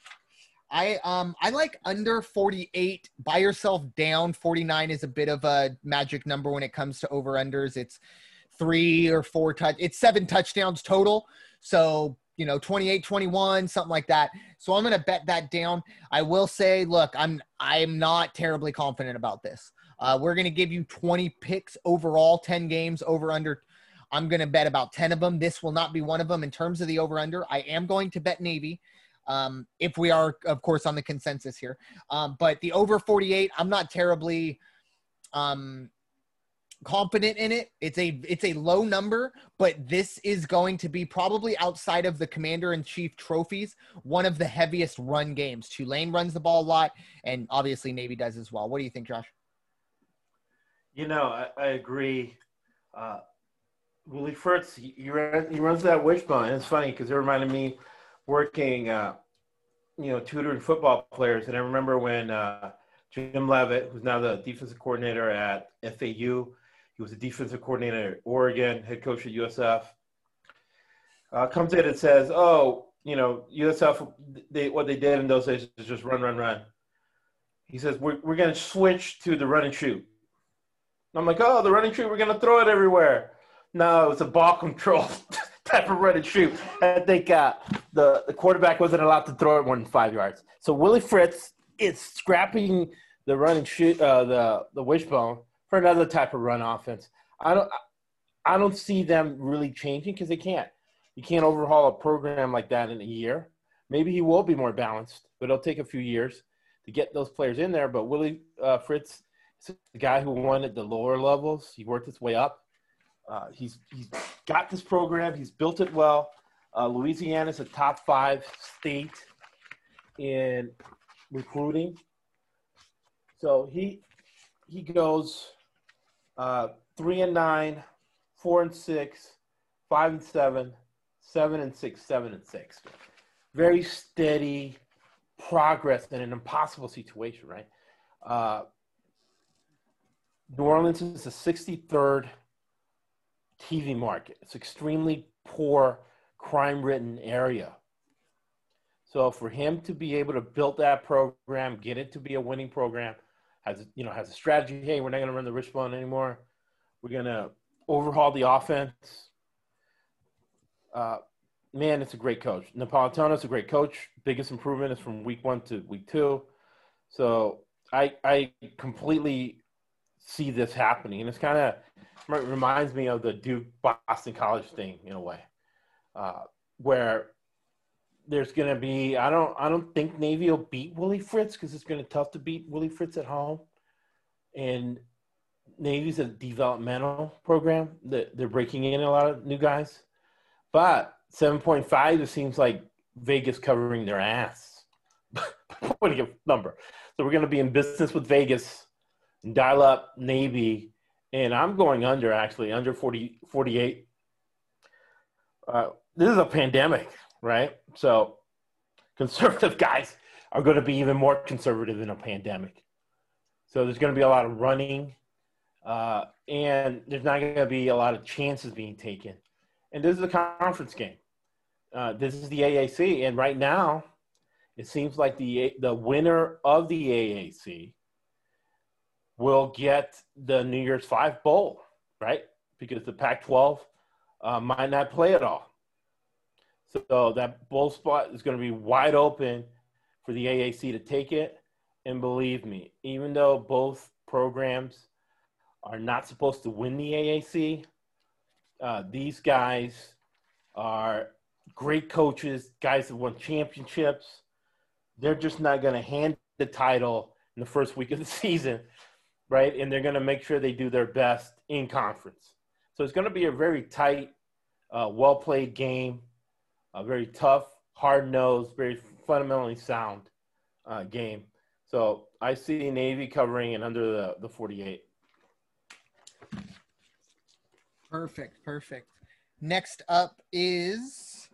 Speaker 2: I um I like under 48. Buy yourself down. 49 is a bit of a magic number when it comes to over unders. It's three or four touch. It's seven touchdowns total. So you know 28 21 something like that so i'm going to bet that down i will say look i'm i'm not terribly confident about this uh, we're going to give you 20 picks overall 10 games over under i'm going to bet about 10 of them this will not be one of them in terms of the over under i am going to bet navy um, if we are, of course, on the consensus here. Um, but the over 48, I'm not terribly um, confident in it. It's a it's a low number, but this is going to be probably outside of the Commander in Chief trophies, one of the heaviest run games. Tulane runs the ball a lot, and obviously Navy does as well. What do you think, Josh?
Speaker 1: You know, I, I agree. Uh, Willie Fritz, he, he, runs that wishbone. And it's funny because it reminded me working, uh, you know, tutoring football players. And I remember when uh, Jim Leavitt, who's now the defensive coordinator at FAU, he was a defensive coordinator at Oregon, head coach at USF, uh, comes in and says, "Oh, you know, USF, they, what they did in those days is just run, run, run." He says, "We're we're going to switch to the run and shoot." I'm like, "Oh, the running shoot, we're going to throw it everywhere." No, it's a ball control *laughs* type of run and. I think uh, the, the quarterback wasn't allowed to throw it more than five yards. So Willie Fritz is scrapping the running shoot, uh, the the wishbone for another type of run offense. I don't I don't see them really changing because they can't. You can't overhaul a program like that in a year. Maybe he will be more balanced, but it'll take a few years to get those players in there. But Willie uh, Fritz the guy who won at the lower levels. He worked his way up. Uh, he's he's got this program. He's built it well. Uh, Louisiana is a top five state in recruiting. So he he goes uh, three and nine, four and six, five and seven, seven and six, seven and six. Very steady progress in an impossible situation, right? New Orleans is the 63rd TV market. It's extremely poor, crime-ridden area. So for him to be able to build that program, get it to be a winning program, has you know has a strategy. Hey, we're not going to run the wishbone anymore. We're going to overhaul the offense. Uh, man, it's a great coach. Niumatalolo's a great coach. Biggest improvement is from week one to week two. So I I completely see this happening, and it's kind of reminds me of the Duke Boston College thing in a way, uh, where there's going to be I don't I don't think Navy will beat Willie Fritz because it's going to tough to beat Willie Fritz at home, and Navy's a developmental program. That they're breaking in a lot of new guys, but seven point five it seems like Vegas covering their ass, *laughs* putting a number. So we're going to be in business with Vegas, dial up Navy, and I'm going under actually under 40, 48. Uh, this is a pandemic right? So conservative *laughs* guys are going to be even more conservative in a pandemic. So there's going to be a lot of running, uh, and there's not going to be a lot of chances being taken. And this is a conference game. Uh, this is the AAC, and right now, it seems like the the winner of the AAC will get the New Year's Five bowl, right? Because the Pac-12 uh, might not play at all. So that bowl spot is going to be wide open for the AAC to take it. And believe me, even though both programs are not supposed to win the AAC, uh, these guys are great coaches, guys that won championships. They're just not going to hand the title in the first week of the *laughs* season, right? And they're going to make sure they do their best in conference. So it's going to be a very tight, uh, well played game a very tough, hard nosed, very fundamentally sound uh, game. So I see Navy covering and under the, the 48.
Speaker 2: Perfect, perfect. Next up is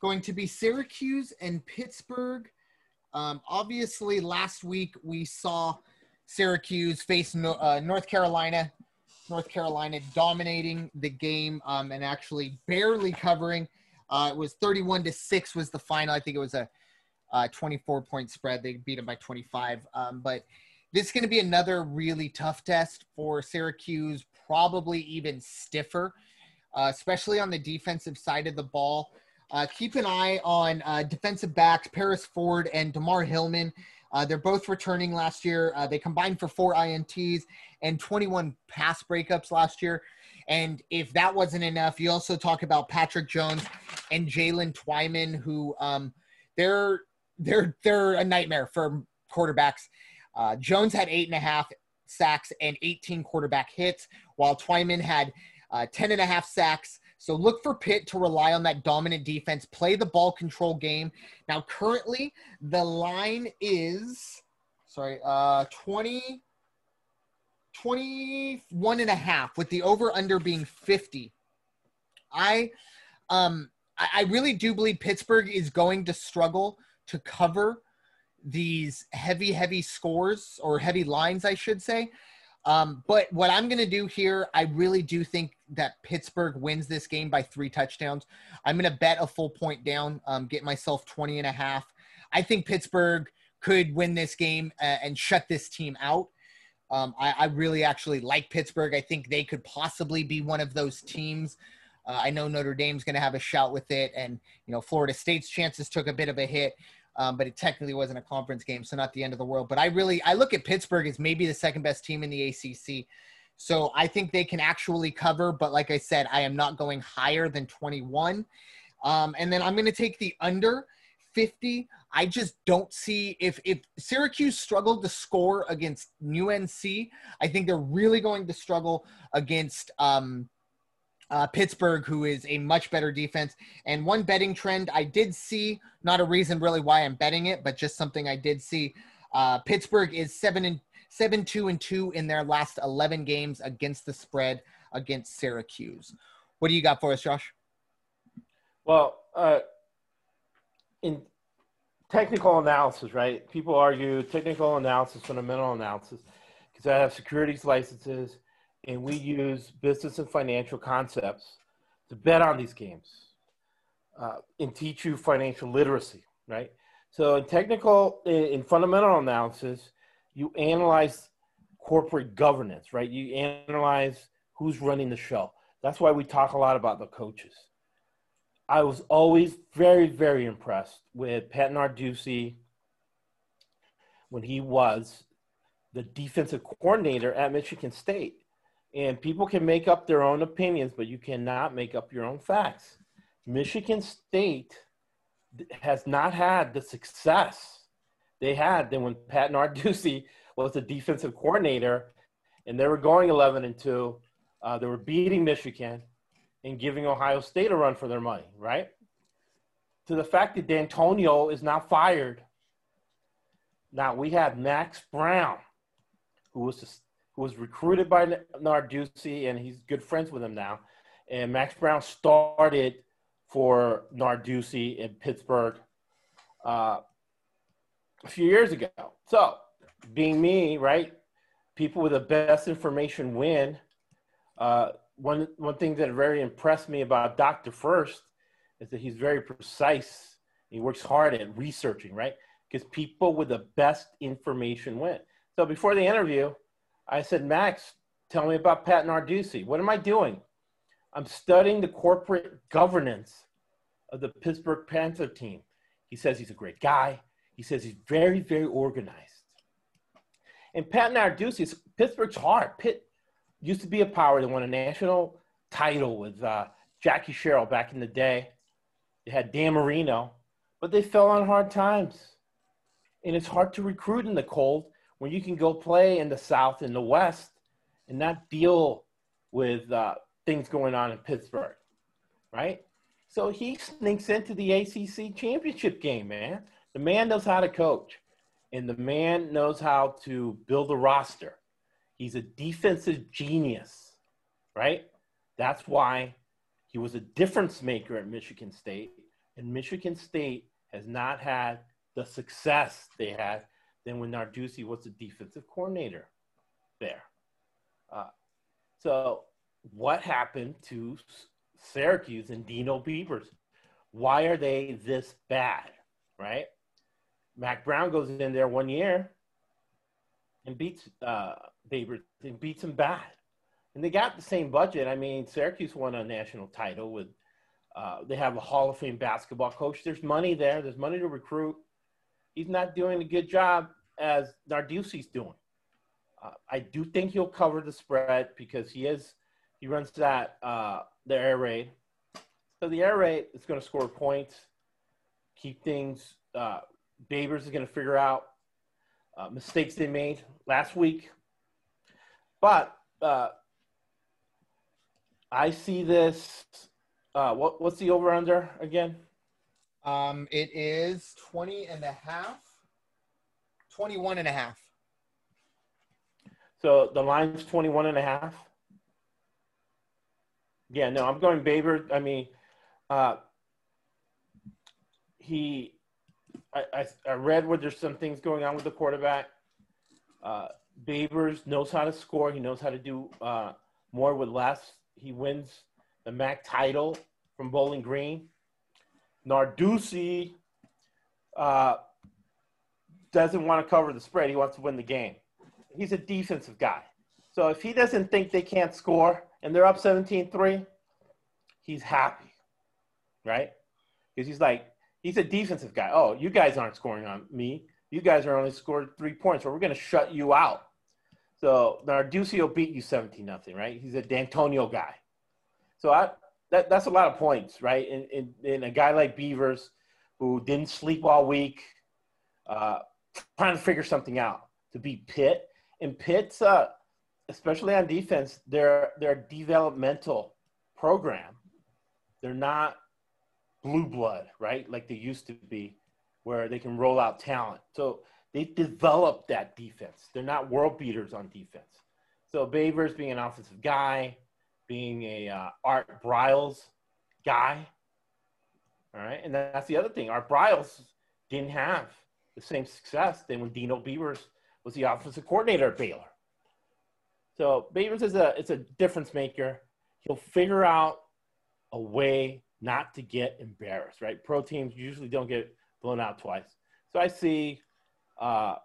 Speaker 2: going to be Syracuse and Pittsburgh. Um, obviously, last week we saw Syracuse face no, uh, North Carolina North Carolina dominating the game um, and actually barely covering. Uh, it was 31 to six was the final. I think it was a uh, 24 point spread. They beat them by 25. Um, but this is going to be another really tough test for Syracuse, probably even stiffer, uh, especially on the defensive side of the ball. Uh, keep an eye on uh, defensive backs Paris Ford and Damar Hamlin. Uh, they're both returning last year. Uh, they combined for four INTs and 21 pass breakups last year. And if that wasn't enough, you also talk about Patrick Jones and Jaylen Twyman, who um, they're they're they're a nightmare for quarterbacks. Uh, Jones had eight and a half sacks and 18 quarterback hits, while Twyman had uh, 10 and a half sacks. So look for Pitt to rely on that dominant defense, play the ball control game. Now, currently, the line is, sorry, uh, 20, 21 and a half with the over under being 50. I, um, I really do believe Pittsburgh is going to struggle to cover these heavy, heavy scores or heavy lines, I should say. Um, but what I'm going to do here, I really do think that Pittsburgh wins this game by three touchdowns. I'm going to bet a full point down, um, get myself 20 and a half. I think Pittsburgh could win this game uh, and shut this team out. Um, I, I, really actually like Pittsburgh. I think they could possibly be one of those teams. Uh, I know Notre Dame's going to have a shout with it, and you know Florida State's chances took a bit of a hit um, but it technically wasn't a conference game, so not the end of the world. But I really I look at Pittsburgh as maybe the second best team in the ACC. So I think they can actually cover, but like I said, I am not going higher than 21. Um, and then I'm going to take the under 50. I just don't see if if Syracuse struggled to score against UNC, I think they're really going to struggle against um, uh, Pittsburgh, who is a much better defense. And one betting trend I did see, not a reason really why I'm betting it, but just something I did see. Uh, Pittsburgh is seven and seven, two and two in their last 11 games against the spread against Syracuse. What do you got for us, Josh?
Speaker 1: Well, uh, in technical analysis, right? People argue technical analysis, fundamental analysis, because I have securities licenses and we use business and financial concepts to bet on these games uh, and teach you financial literacy, right? So in technical, in fundamental analysis, you analyze corporate governance, right? You analyze who's running the show. That's why we talk a lot about the coaches. I was always very, very impressed with Pat Narduzzi when he was the defensive coordinator at Michigan State. And people can make up their own opinions, but you cannot make up your own facts. Michigan State has not had the success they had then when Pat Narduzzi *laughs* was the defensive coordinator and they were going 11 and 2. Uh, they were beating Michigan and giving Ohio State a run for their money, right? To the fact that Dantonio is now fired. Now we have Max Browne, who was who was recruited by Narduzzi, and he's good friends with him now. And Max Browne started for Narduzzi in Pittsburgh uh, a few years ago. So, being me, right? People with the best information win. Uh, one one thing that very impressed me about Doctor First is that he's very precise. He works hard at researching, right? Because people with the best information win. So before the interview, I said, Max, tell me about Pat Narduzzi. What am I doing? I'm studying the corporate governance of the Pittsburgh Panther team. He says he's a great guy. He says he's very, very organized. And Pat Narduzzi, Pittsburgh's hard. Pitt used to be a power. They won a national title with uh, Jackie Sherrill back in the day. They had Dan Marino, but they fell on hard times. And it's hard to recruit in the cold when you can go play in the South and the West and not deal with uh, things going on in Pittsburgh, right? So he sneaks into the ACC championship game, man. The man knows how to coach, and the man knows how to build a roster. He's a defensive genius, right? That's why he was a difference maker at Michigan State, and Michigan State has not had the success they had than when Narduzzi was the defensive coordinator there. Uh, So, what happened to Syracuse and Dino Babers? Why are they this bad, right? Mack Brown goes in there one year and beats uh, Babers and beats them bad. And they got the same budget. I mean, Syracuse won a national title with, uh, they have a Hall of Fame basketball coach. There's money there, there's money to recruit. He's not doing a good job as Narduzzi's doing. Uh, I do think he'll cover the spread because he is he runs that uh, the air raid. So the air raid is going to score points, keep things. Uh, Babers is going to figure out uh, mistakes they made last week, but uh, I see this. Uh, what what's the over under again?
Speaker 2: Um, it is 20 and a half. 21 and a half.
Speaker 1: So the line's 21 and a half. Yeah, no, I'm going Baber. I mean, uh, he, I, I, read where there's some things going on with the quarterback. Uh, Babers knows how to score. He knows how to do uh, more with less. He wins the MAC title from Bowling Green. Narduzzi uh, doesn't want to cover the spread. He wants to win the game. He's a defensive guy. So if he doesn't think they can't score and they're up 17 3, he's happy, right? Because he's like, he's a defensive guy. Oh, you guys aren't scoring on me. You guys are only scored three points, so we're going to shut you out. So Narduzzi will beat you 17 nothing, right? He's a Dantonio guy. So I, that, that's a lot of points, right? In a guy like Babers who didn't sleep all week, uh, trying to figure something out to beat Pitt. And Pitt's, uh, especially on defense, they're, they're a developmental program. They're not blue blood, right? Like they used to be, where they can roll out talent. So they developed that defense. They're not world beaters on defense. So Babers being an offensive guy, being a uh, Art Briles guy, all right, and that's the other thing. Art Briles didn't have the same success than when Dino Babers was the offensive coordinator at Baylor. So Babers is a it's a difference maker. He'll figure out a way not to get embarrassed, right? Pro teams usually don't get blown out twice. So I see uh,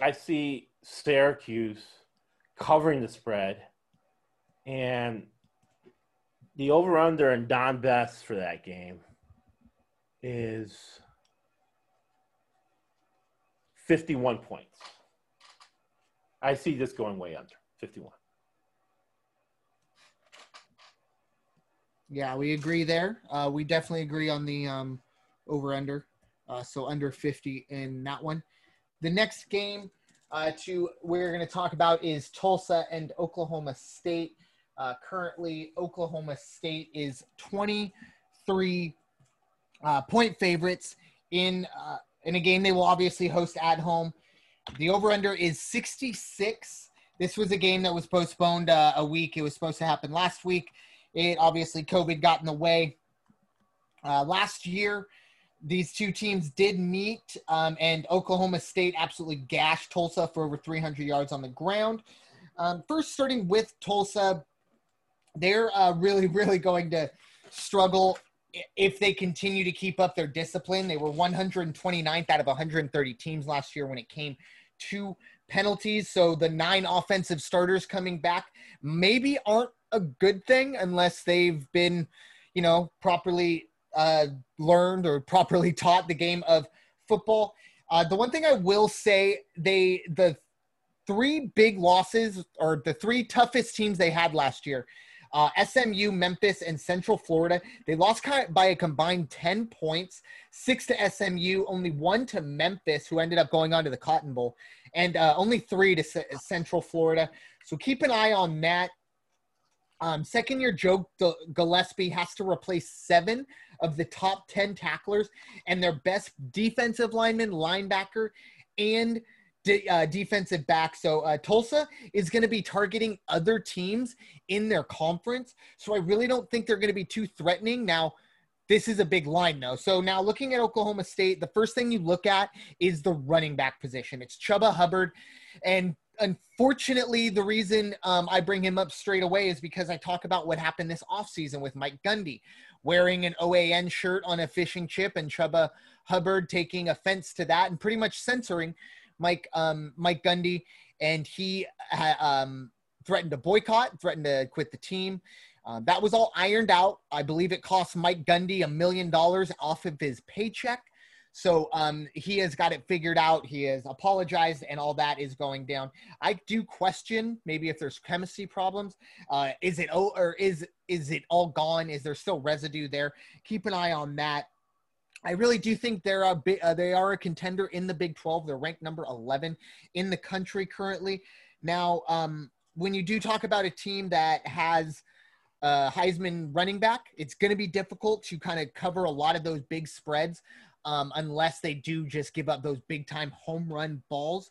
Speaker 1: I see Syracuse covering the spread and the over under and Don Best for that game is 51 points. I see this going way under 51.
Speaker 2: Yeah, we agree there. Uh, we definitely agree on the um, over under. Uh, so under 50 in that one. The next game uh, to we're going to talk about is Tulsa and Oklahoma State. Uh, currently, Oklahoma State is 23 uh, point favorites in uh, in a game they will obviously host at home. The over under is 66. This was a game that was postponed uh, a week. It was supposed to happen last week. It obviously COVID got in the way. Uh, last year, these two teams did meet, um, and Oklahoma State absolutely gashed Tulsa for over 300 yards on the ground. Um, first, starting with Tulsa, they're uh, really, really going to struggle if they continue to keep up their discipline. They were 129th out of 130 teams last year when it came to penalties. So the nine offensive starters coming back maybe aren't a good thing unless they've been, you know, properly uh, learned or properly *laughs* taught the game of football. Uh, the one thing I will say, they the three big losses or the three toughest teams they had last year uh, SMU, Memphis, and Central Florida. They lost by a combined 10 points, six to SMU, only one to Memphis, who ended up going on to the Cotton Bowl, and uh, only three to C- Central Florida. So keep an eye on that. Um, second year Joe Gillespie has to replace seven of the top 10 tacklers and their best defensive lineman, linebacker, and uh, defensive back. So uh, Tulsa is going to be targeting other teams in their conference. So I really don't think they're going to be too threatening. Now, this is a big line though. So now looking at Oklahoma State, the first thing you look at is the running back position. It's Chuba Hubbard. And unfortunately, the reason um, I bring him up straight away is because I talk about what happened this offseason with Mike Gundy wearing an OAN shirt on a fishing chip and Chuba Hubbard taking offense to that and pretty much censoring Mike um, Mike Gundy. And he um, threatened to boycott, threatened to quit the team. Uh, that was all ironed out. I believe it cost Mike Gundy a million dollars off of his paycheck. So um, he has got it figured out. He has apologized, and all that is going down. I do question maybe if there's chemistry problems. Uh, is it oh, or is is it all gone? Is there still residue there? Keep an eye on that. I really do think they're a big, uh, they are a contender in the Big 12. They're ranked number 11 in the country currently. Now, um, when you do talk about a team that has uh, Heisman running back, it's going to be difficult to kind of cover a lot of those big spreads um, unless they do just give up those big time home run balls.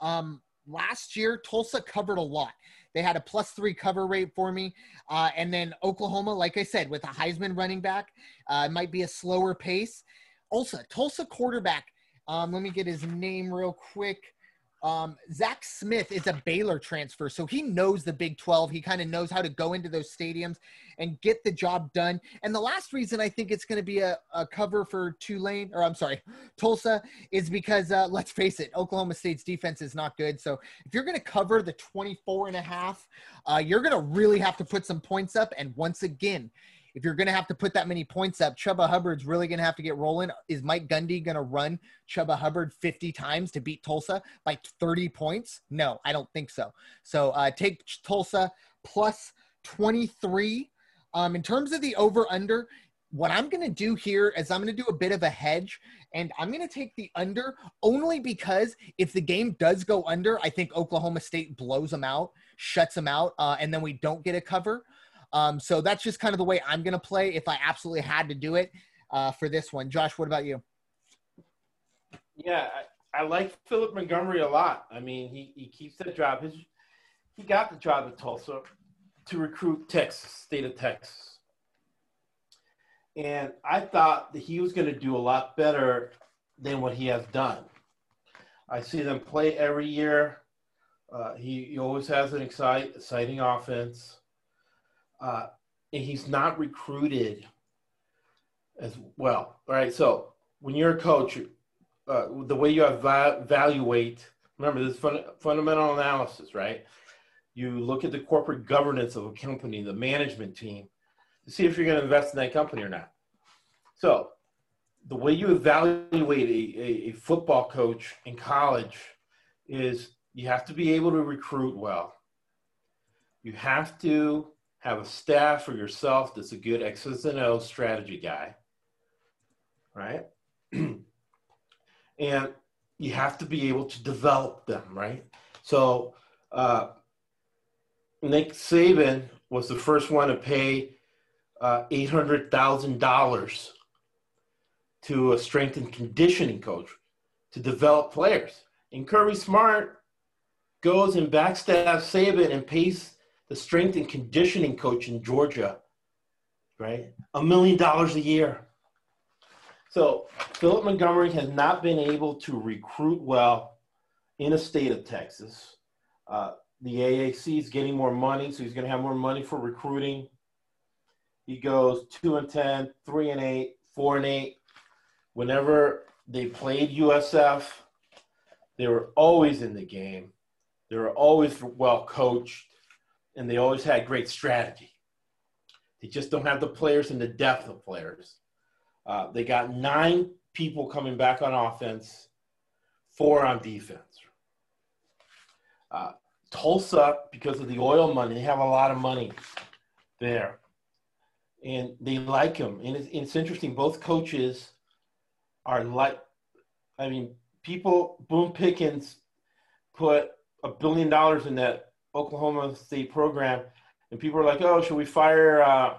Speaker 2: Um, last year, Tulsa covered a lot. They had a plus three cover rate for me. Uh, and then Oklahoma, like I said, with a Heisman running back, uh, might be a slower pace. Also, Tulsa quarterback, um, let me get his name real quick. Um, Zach Smith is a Baylor transfer, so he knows the Big 12. He kind of knows how to go into those stadiums and get the job done. And the last reason I think it's going to be a, a, cover for Tulane, or I'm sorry, *laughs* Tulsa, is because uh, let's face it, Oklahoma State's defense is not good. So if you're going to cover the 24 and a half, uh, you're going to really have to put some points up. And once again, if you're going to have to put that many points up, Chuba Hubbard's really going to have to get rolling. Is Mike Gundy going to run Chuba Hubbard 50 times to beat Tulsa by 30 points? No, I don't think so. So uh, take Tulsa plus 23. Um, in terms of the over under, what I'm going to do here is I'm going to do a bit of a hedge and I'm going to take the under only because if the game does go under, I think Oklahoma State blows them out, shuts them out, uh, and then we don't get a cover. Um, so that's just kind of the way I'm going to play if I absolutely had to do it uh, for this one. Josh, what about you?
Speaker 1: Yeah, I, I like Philip Montgomery a lot. I mean, he, he keeps that job. His, he got the job at Tulsa to recruit Texas, state of Texas. And I thought that he was going to do a lot better than what he has done. I see them play every year. Uh, he, he always has an excite, exciting offense uh, and he's not recruited as well. All right. So when you're a coach, uh, the way you evaluate, remember this fun, fundamental analysis, right? You look at the corporate governance of a company, the management team, to see if you're going to invest in that company or not. So the way you evaluate a, a, a football coach in college is you have to be able to recruit well. You have to have a staff or yourself that's a good X's and O's strategy guy, right? *clears throat* and you have to be able to develop them, right? So uh, Nick Saban was the first one to pay uh, $800,000 to a strength and conditioning coach to develop players. And Kirby Smart goes and backstabs Saban and pays the strength and conditioning coach in Georgia, right? A million dollars a year. So Philip Montgomery has not been able to recruit well in a state of Texas. Uh, the AAC is getting more money, so he's going to have more money for recruiting. He goes two and 10, three and eight, four and eight. Whenever they played USF, they were always in the game. They were always well coached and they always had great strategy. They just don't have the players and the depth of players. Uh, they got nine people coming back on offense, four on defense. Uh, Tulsa, because of the oil money, they have a lot of money there. And they like him. And it's, it's interesting, both coaches are like, I mean, people, Boone Pickens put a billion dollars in that Oklahoma State program, and people are like, "Oh, should we fire uh,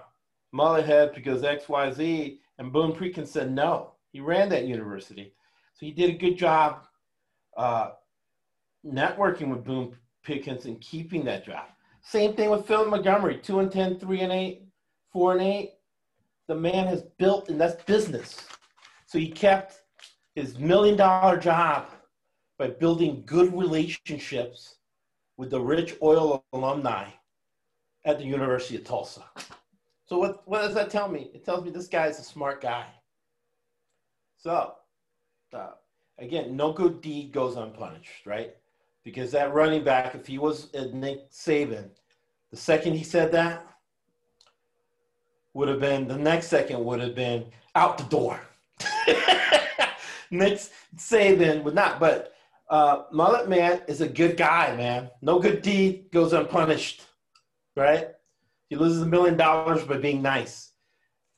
Speaker 1: Mullyhead because X, Y, Z?" And Boone Pickens said no. He ran that university, so he did a good job uh, networking with Boone Pickens and keeping that job. Same thing with Phil Montgomery, two and 10, 3 and eight, four and eight. The man has built, and that's business. So he kept his million dollar job by building good relationships with the rich oil alumni at the University of Tulsa. So what, what does that tell me? It tells me this guy is a smart guy. So, uh, again, no good deed goes unpunished, right? Because that running back, if he was Nick Saban, the second he said that, would have been the next second would have been out the door. *laughs* Nick Saban would not, but uh, Mullet Man is a good guy, man. No good deed goes unpunished, right? He loses a million dollars by being nice.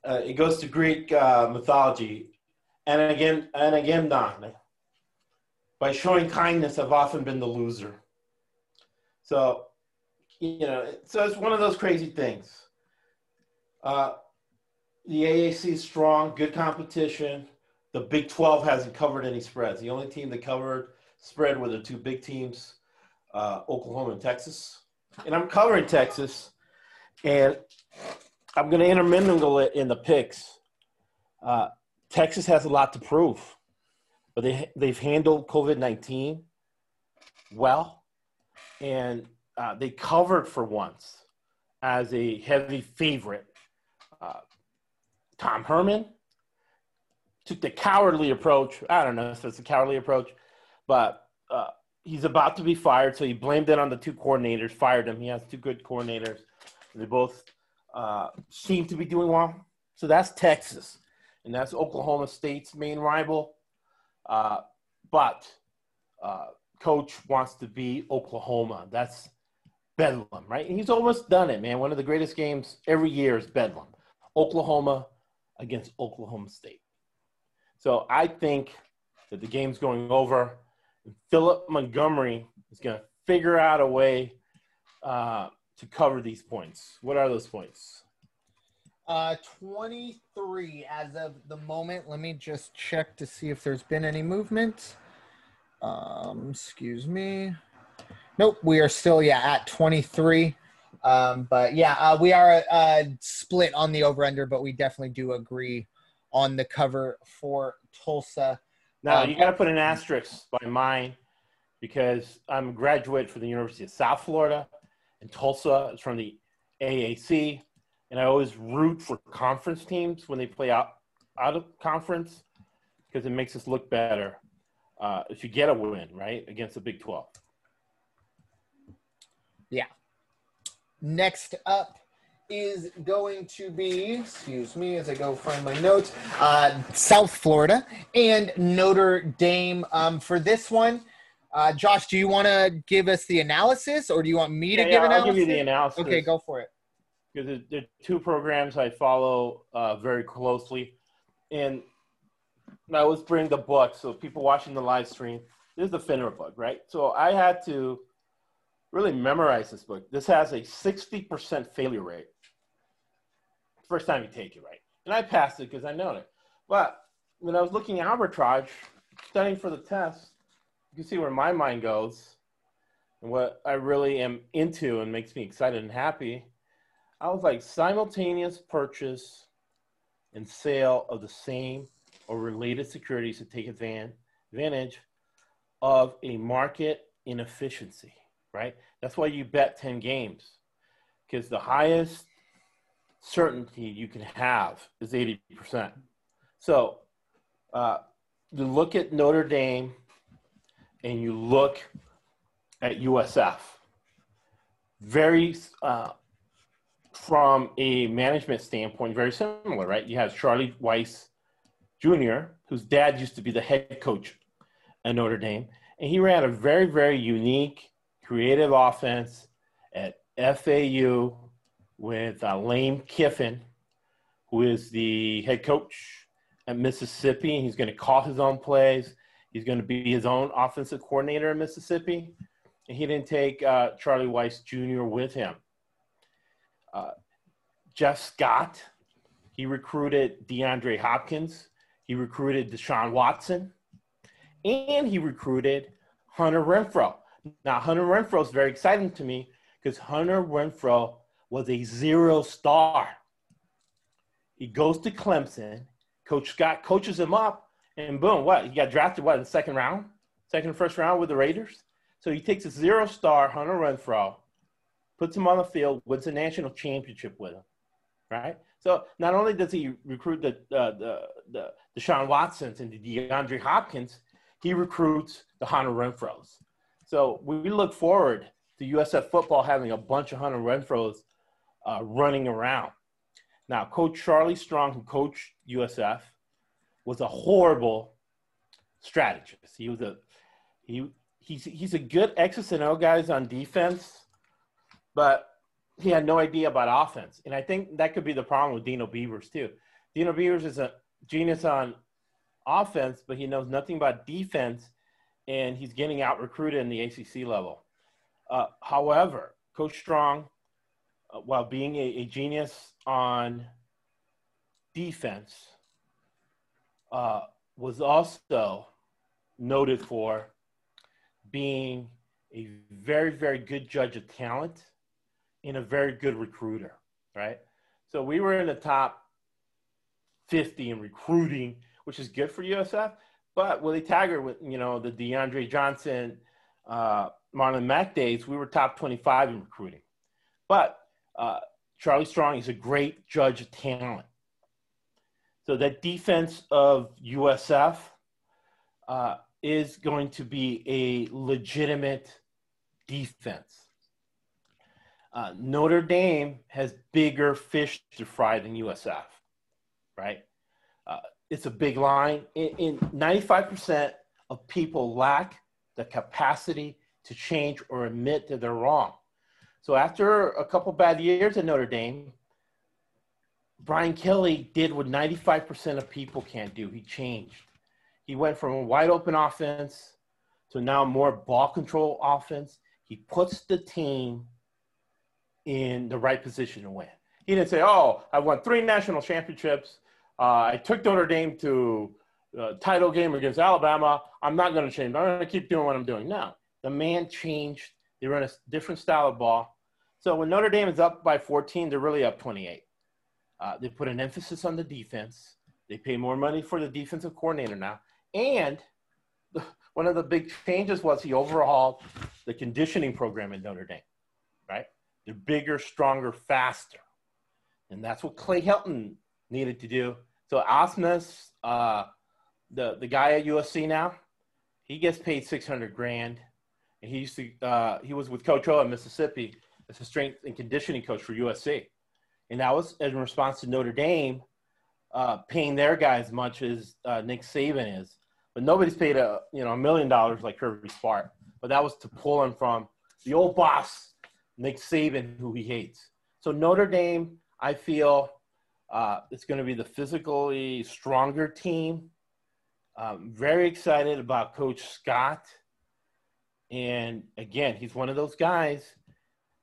Speaker 1: Uh, it goes to Greek uh, mythology, and again, and again, Don. By showing kindness, I've often been the loser. So, you know, so it's one of those crazy things. Uh, the AAC is strong, good competition. The Big 12 hasn't covered any spreads. The only team that covered spread were the two big teams, uh, Oklahoma and Texas. And I'm covering Texas, and I'm going to intermingle it in the picks. Uh, Texas has a lot to prove, but they they've handled COVID nineteen well, and uh, they covered for once as a heavy favorite. Uh, Tom Herman took the cowardly approach. I don't know if it's a cowardly approach, but uh, he's about to be fired, so he blamed it on the two coordinators, fired him. He has two good coordinators. They both uh, seem to be doing well. So that's Texas, and that's Oklahoma State's main rival. Uh, but uh, coach wants to be Oklahoma. That's Bedlam, right? And he's almost done it, man. One of the greatest games every year is Bedlam. Oklahoma against Oklahoma State. So I think that the game's going over. Philip Montgomery is going to figure out a way uh, to cover these points. What are those points?
Speaker 2: Uh, 23 as of the moment. Let me just check to see if there's been any movement. Um, excuse me. Nope, we are still yeah at 23. Um, but yeah, uh, we are uh, split on the over under, but we definitely do agree on the cover for Tulsa.
Speaker 1: Now um, you got to put an asterisk by mine because I'm a graduate from the University of South Florida, and Tulsa is from the AAC, and I always root for conference teams when they play out out of conference because it makes us look better uh, if you get a win right against the Big Twelve.
Speaker 2: Yeah. Next up is going to be, excuse me as I go find my notes, uh, South Florida and Notre Dame. Um, for this one, uh, Josh, do you want to give us the analysis or do you want me to
Speaker 1: yeah,
Speaker 2: give
Speaker 1: yeah,
Speaker 2: analysis?
Speaker 1: I'll give you the analysis.
Speaker 2: Okay, go for it.
Speaker 1: Because there are two programs I follow uh, very closely. And I always bring the book. So people watching the live stream, this is the FINRA book, right? So I had to really memorize this book. This has a 60% failure rate first time you take it, right? And I passed it because I know it. But when I was looking at arbitrage, studying for the test, you can see where my mind goes and what I really am into and makes me excited and happy. I was like simultaneous purchase and sale of the same or related securities to take advantage of a market inefficiency, right? That's why you bet 10 games because the highest certainty you can have is 80%. So uh, you look at Notre Dame and you look at USF. Very, uh, from a management standpoint, very similar, right? You have Charlie Weis Jr., whose dad used to be the head coach at Notre Dame, and he ran a very, very unique, creative offense at FAU with uh, Lane Kiffin, who is the head coach at Mississippi. He's going to call his own plays. He's going to be his own offensive coordinator in Mississippi. And he didn't take uh, Charlie Weis Jr. with him. Uh, Jeff Scott, he recruited DeAndre Hopkins. He recruited Deshaun Watson. And he recruited Hunter Renfrow. Now, Hunter Renfrow is very exciting to me because Hunter Renfrow was a zero star. He goes to Clemson. Coach Scott coaches him up, and boom, what? He got drafted, what, in the second round? Second first round with the Raiders? So he takes a zero star Hunter Renfrow, puts him on the field, wins a national championship with him, right? So not only does he recruit the uh, the the Deshaun Watsons and the DeAndre Hopkins, he recruits the Hunter Renfrows. So we look forward to USF football having a bunch of Hunter Renfrows uh, running around. Now, Coach Charlie Strong, who coached USF, was a horrible strategist. He was a he he's he's a good X's and O guys on defense, but he had no idea about offense. And I think that could be the problem with Dino Babers too. Dino Babers is a genius on offense, but he knows nothing about defense, and he's getting out recruited in the ACC level. Uh, however, Coach Strong, while being a, a, genius on defense, uh, was also noted for being a very, very good judge of talent and a very good recruiter, right? So we were in the top 50 in recruiting, which is good for USF. But Willie Taggart, with you know the DeAndre Johnson, uh, Marlon Mack days, we were top 25 in recruiting. But uh, Charlie Strong is a great judge of talent. So that defense of USF uh, is going to be a legitimate defense. Uh, Notre Dame has bigger fish to fry than USF, right? Uh, it's a big line. In, in 95% of people lack the capacity to change or admit that they're wrong. So after a couple bad years at Notre Dame, Brian Kelly did what 95% of people can't do. He changed. He went from a wide open offense to now more ball control offense. He puts the team in the right position to win. He didn't say, "Oh, I won three national championships. Uh, I took Notre Dame to a title game against Alabama. I'm not going to change. I'm going to keep doing what I'm doing." No, the man changed. They run a different style of ball. So when Notre Dame is up by 14, they're really up 28. Uh, they put an emphasis on the defense. They pay more money for the defensive coordinator now. And *laughs* one of the big changes was he overhauled the conditioning program in Notre Dame, right? They're bigger, stronger, faster. And that's what Clay Helton needed to do. So Ausmus, uh, the, the guy at USC now, he gets paid 600 grand. And he used to, uh, he was with Coach O at Mississippi as a strength and conditioning coach for USC. And that was in response to Notre Dame uh, paying their guy as much as uh, Nick Saban is. But nobody's paid a you know a million dollars like Kirby Smart. But that was to pull him from the old boss, Nick Saban, who he hates. So Notre Dame, I feel, uh, it's going to be the physically stronger team. I'm very excited about Coach Scott. And again, he's one of those guys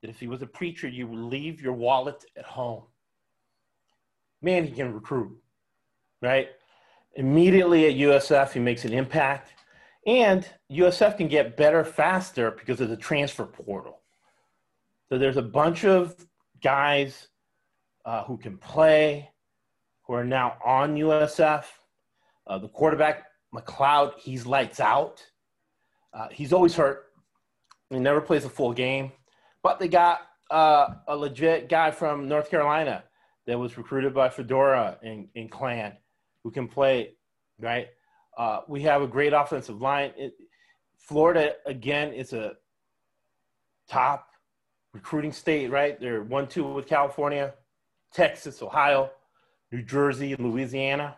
Speaker 1: that if he was a preacher, you would leave your wallet at home. Man, he can recruit, right? Immediately at USF, he makes an impact. And USF can get better faster because of the transfer portal. So there's a bunch of guys uh, who can play, who are now on USF. Uh, the quarterback, McCloud, he's lights out. Uh, he's always hurt. He never plays a full game. But they got uh, a legit guy from North Carolina that was recruited by Fedora and, and Clan who can play, right? Uh, we have a great offensive line. It, Florida, again, is a top recruiting state, right? They're 1 2 with California, Texas, Ohio, New Jersey, and Louisiana.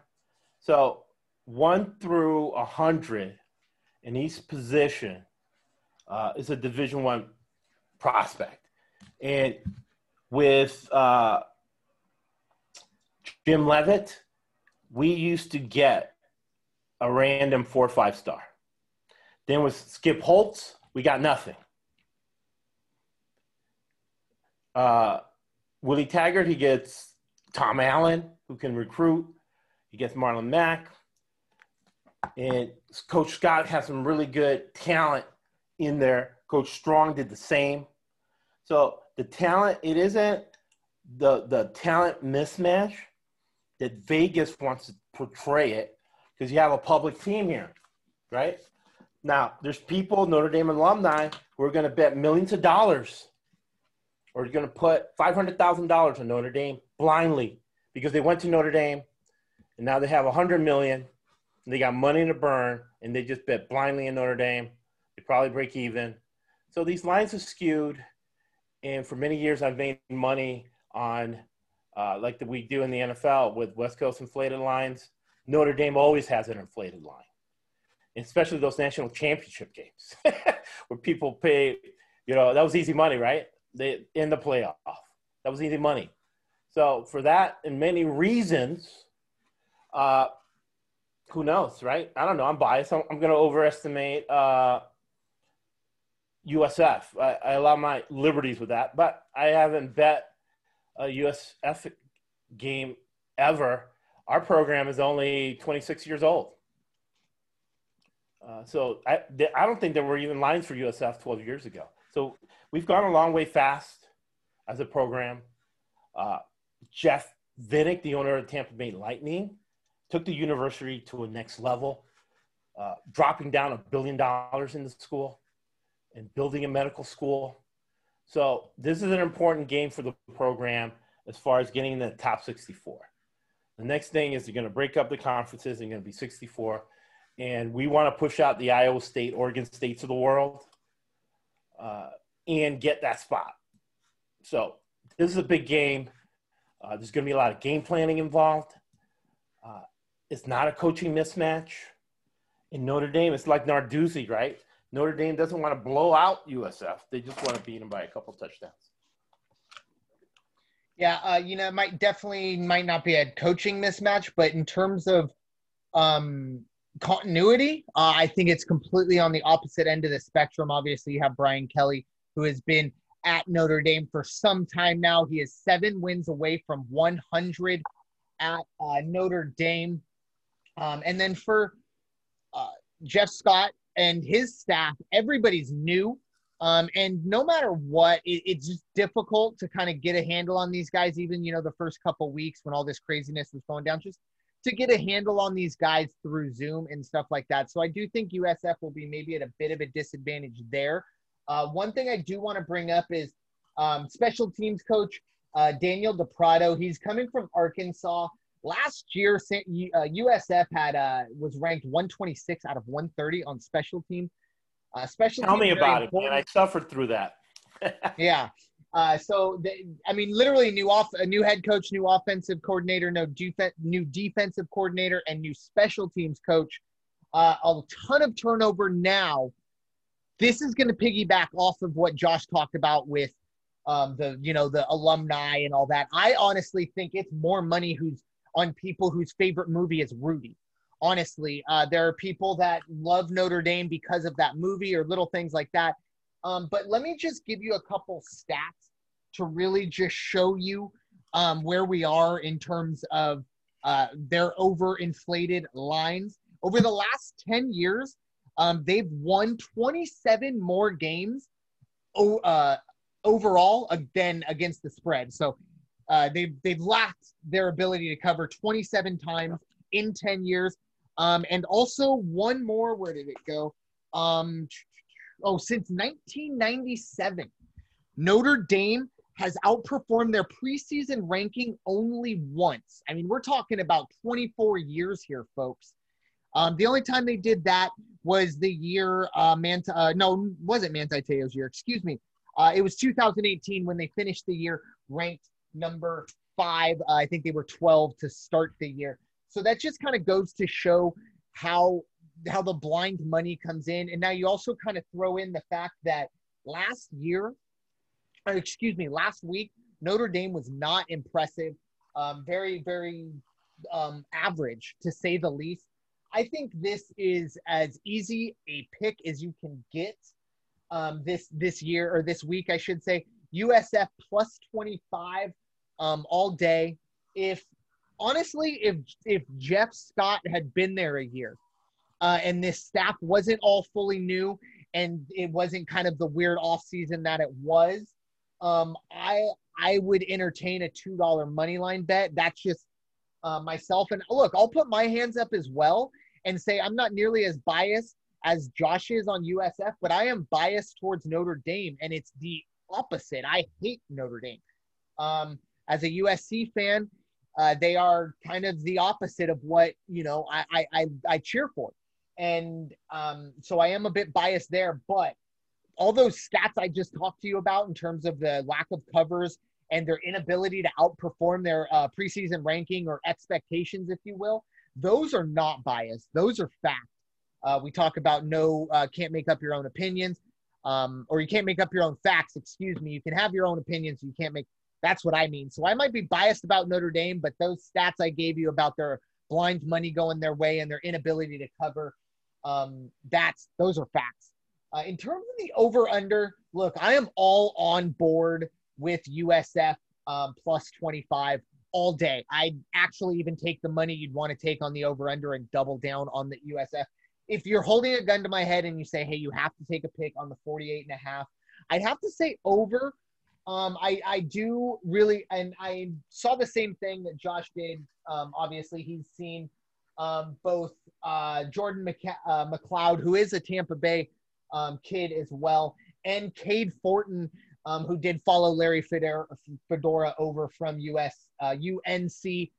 Speaker 1: So 1 through 100 in each position uh, is a Division One prospect. And with uh, Jim Leavitt, we used to get a random four or five star. Then with Skip Holtz, we got nothing. Uh, Willie Taggart, he gets Tom Allen, who can recruit. He gets Marlon Mack. And Coach Scott has some really good talent in there. Coach Strong did the same. So the talent, it isn't the the talent mismatch that Vegas wants to portray it because you have a public team here, right? Now, there's people, Notre Dame alumni, who are going to bet millions of dollars or going to put $500,000 on Notre Dame blindly because they went to Notre Dame and now they have a 100 million and they got money to burn and they just bet blindly in Notre Dame. They probably break even. So these lines are skewed. And for many years, I've made money on, uh, like the, we do in the NFL with West Coast inflated lines. Notre Dame always has an inflated line especially those national championship games *laughs* where people pay, you know, that was easy money, right? They in the playoff. That was easy money. So for that and many reasons, uh, who knows, right? I don't know. I'm biased. I'm, I'm going to overestimate uh, USF. I, I allow my liberties with that, but I haven't bet a USF game ever. Our program is only 26 years old. Uh, so I, I don't think there were even lines for USF 12 years ago. So we've gone a long way fast as a program. Uh, Jeff Vinik, the owner of Tampa Bay Lightning, took the university to a next level, uh, dropping down a billion dollars in the school and building a medical school. So this is an important game for the program as far as getting in the top 64. The next thing is they're going to break up the conferences. They're going to be 64 and we want to push out the Iowa State, Oregon States of the world, uh, and get that spot. So this is a big game. Uh, there's going to be a lot of game planning involved. Uh, it's not a coaching mismatch. In Notre Dame, it's like Narduzzi, right? Notre Dame doesn't want to blow out USF. They just want to beat them by a couple touchdowns.
Speaker 2: Yeah, uh, you know, it might definitely might not be a coaching mismatch, but in terms of um, continuity, uh, I think it's completely on the opposite end of the spectrum. Obviously, you have Brian Kelly, who has been at Notre Dame for some time now. He is seven wins away from 100 at uh, Notre Dame. Um, and then for uh, Jeff Scott and his staff, everybody's new. Um, and no matter what, it, it's just difficult to kind of get a handle on these guys. Even you know the first couple weeks when all this craziness was going down, just to get a handle on these guys through Zoom and stuff like that. So I do think USF will be maybe at a bit of a disadvantage there. Uh, one thing I do want to bring up is um, special teams coach uh, Daniel Da Prato. He's coming from Arkansas. Last year, uh, USF had uh, was ranked 126 out of 130 on special teams. Uh, special
Speaker 1: Tell me about it, man. I suffered through that. *laughs*
Speaker 2: yeah. Uh, so, they, I mean, literally, new off a new head coach, new offensive coordinator, no def- new defensive coordinator, and new special teams coach. Uh, a ton of turnover now. This is going to piggyback off of what Josh talked about with um, the you know the alumni and all that. I honestly think it's more money who's on people whose favorite movie is Rudy. Honestly, uh, there are people that love Notre Dame because of that movie or little things like that. Um, but let me just give you a couple stats to really just show you um, where we are in terms of uh, their overinflated lines. Over the last 10 years, um, they've won 27 more games uh, overall than against the spread. So uh, they've, they've lacked their ability to cover 27 times in 10 years. Um, and also one more, where did it go? Um, oh, since 1997, Notre Dame has outperformed their preseason ranking only once. I mean, we're talking about 24 years here, folks. Um, the only time they did that was the year uh, Manta. Uh, no, wasn't Manti Te'o's year. Excuse me. Uh, it was 2018 when they finished the year ranked number five. Uh, I think they were 12 to start the year. So that just kind of goes to show how how the blind money comes in. And now you also kind of throw in the fact that last year, or excuse me, last week, Notre Dame was not impressive. Um, very, very um, average to say the least. I think this is as easy a pick as you can get um, this this year or this week, I should say. USF plus 25 um, all day. If honestly, if if Jeff Scott had been there a year, uh, and this staff wasn't all fully new and it wasn't kind of the weird off season that it was um, i i would entertain a two dollar money line bet that's just uh, myself and look i'll put my hands up as well and say i'm not nearly as biased as Josh is on USF, but I am biased towards Notre Dame, and it's the opposite. I hate Notre Dame. Um, as a USC fan, uh, they are kind of the opposite of what you know I I, I, I cheer for, and um, so I am a bit biased there. But all those stats I just talked to you about in terms of the lack of covers and their inability to outperform their uh, preseason ranking or expectations, if you will, those are not biased. Those are fact. Uh, we talk about no, uh, can't make up your own opinions, um, or you can't make up your own facts. Excuse me. You can have your own opinions. You can't make. That's what I mean. So I might be biased about Notre Dame, but those stats I gave you about their blind money going their way and their inability to cover, um, that's those are facts. Uh, in terms of the over under, look, I am all on board with USF um, plus 25 all day. I'd actually even take the money you'd want to take on the over under and double down on the USF. If you're holding a gun to my head and you say, hey, you have to take a pick on the 48 and a half, I'd have to say over. Um, I, I do really, and I saw the same thing that Josh did. Um, obviously, he's seen um, both uh, Jordan uh, McCloud, who is a Tampa Bay um, kid as well, and Cade Fortin, um, who did follow Larry Fedora, Fedora over from US uh, UNC.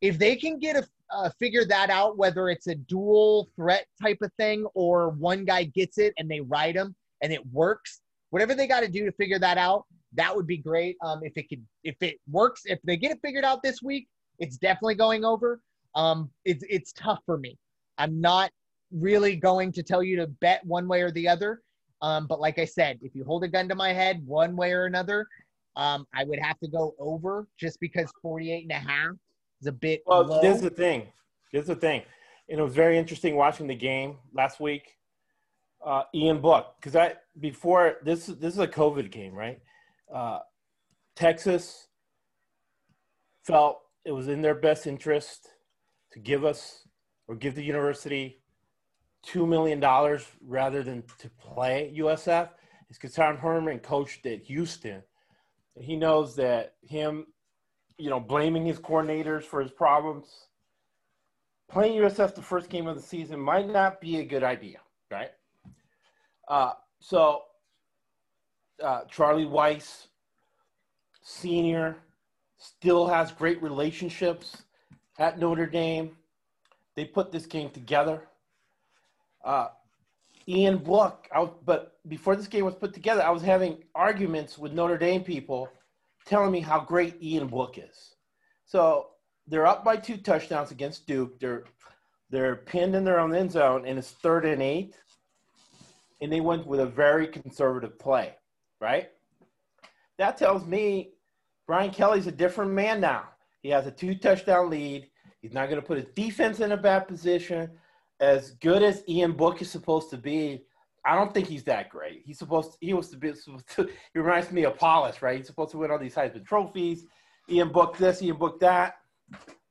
Speaker 2: If they can get a uh, figure that out, whether it's a dual threat type of thing or one guy gets it and they ride him and it works, whatever they got to do to figure that out, that would be great. Um, if it could, if it works, if they get it figured out this week, it's definitely going over. Um, it's it's tough for me. I'm not really going to tell you to bet one way or the other. Um, but like I said, if you hold a gun to my head one way or another, um, I would have to go over just because 48 and a half is a bit
Speaker 1: well,
Speaker 2: low.
Speaker 1: Here's the thing. This is the thing. And it was very interesting watching the game last week. Uh, Ian Book, because I before this this is a COVID game, right? Uh, Texas felt it was in their best interest to give us or give the university two million dollars rather than to play USF is Tom Herman coached at Houston. He knows that him, you know, blaming his coordinators for his problems, playing USF the first game of the season might not be a good idea, right? Uh, so uh, Charlie Weis, senior, still has great relationships at Notre Dame. They put this game together uh, Ian Book. I but before this game was put together, I was having arguments with Notre Dame people telling me how great Ian Book is. So they're up by two touchdowns against Duke. They're they're pinned in their own end zone, and it's third and eight. And they went with a very conservative play, right? That tells me Brian Kelly's a different man now. He has a two touchdown lead. He's not going to put his defense in a bad position as good as Ian Book is supposed to be, I don't think he's that great. He's supposed to, he was to be supposed to, *laughs* he reminds me of Paulus, right? He's supposed to win all these Heisman trophies. Ian Book this, Ian Book that.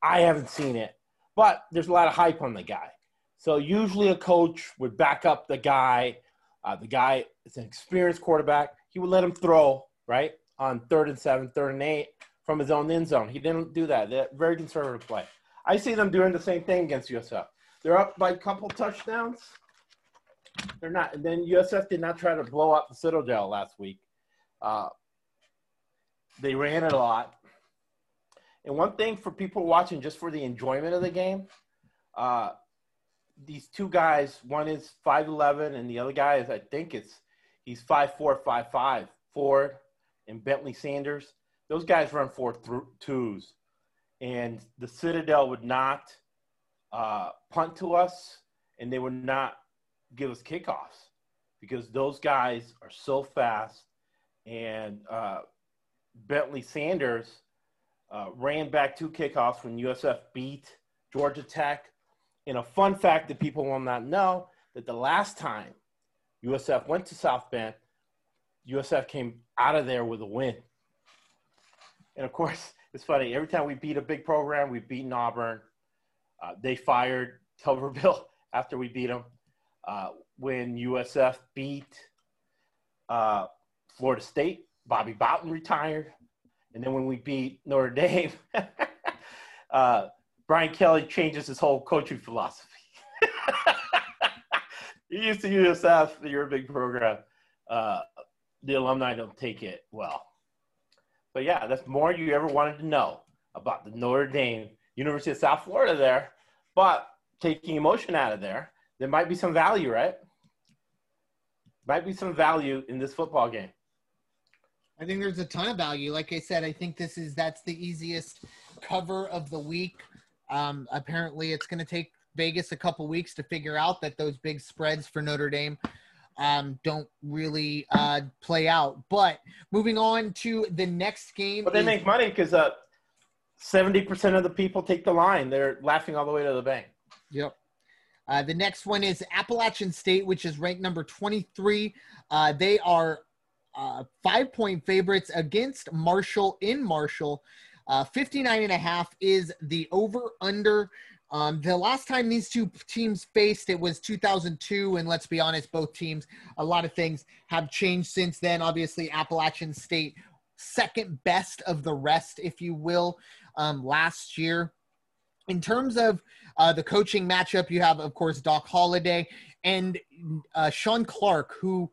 Speaker 1: I haven't seen it, but there's a lot of hype on the guy. So usually a coach would back up the guy. Uh, the guy is an experienced quarterback. He would let him throw right on third and seven, third and eight from his own end zone. He didn't do that. That very conservative play. I see them doing the same thing against USF. They're up by a couple touchdowns. They're not. And then USF did not try to blow up the Citadel last week. Uh, they ran it a lot. And one thing for people watching, just for the enjoyment of the game, uh, these two guys, one is 5'11", and the other guy is, I think it's, he's 5'4", 5'5", Ford and Bentley Sanders. Those guys run four th- twos. And the Citadel would not – uh, punt to us and they would not give us kickoffs because those guys are so fast. And uh, Bentley Sanders uh, ran back two kickoffs when USF beat Georgia Tech. And a fun fact that people will not know that the last time USF went to South Bend, USF came out of there with a win. And of course, *laughs* it's funny. Every time we beat a big program, we've beaten Auburn. Uh, they fired Tuberville *laughs* after we beat them. Uh, when USF beat uh, Florida State, Bobby Bowden retired. And then when we beat Notre Dame, *laughs* uh, Brian Kelly changes his whole coaching philosophy. Used to USF, you're a big program. Uh, the alumni don't take it well. But yeah, that's more you ever wanted to know about the Notre Dame University of South Florida there. But taking emotion out of there, there might be some value, right? Might be some value in this football game.
Speaker 2: I think there's a ton of value. Like I said, I think this is that's the easiest cover of the week. Um, apparently, it's going to take Vegas a couple weeks to figure out that those big spreads for Notre Dame um, don't really uh, play out. But moving on to the next game.
Speaker 1: But they is- make money because uh, 70% of the people take the line. They're laughing all the way to the bank.
Speaker 2: Yep. Uh, the next one is Appalachian State, which is ranked number 23. Uh, they are uh, five point favorites against Marshall in Marshall. Uh, 59 and a half is the over under. Um, the last time these two teams faced, it was 2002. And let's be honest, both teams, a lot of things have changed since then. Obviously, Appalachian State, second best of the rest, if you will, um, last year. In terms of uh, the coaching matchup, you have, of course, Doc Holliday and uh, Shawn Clark, who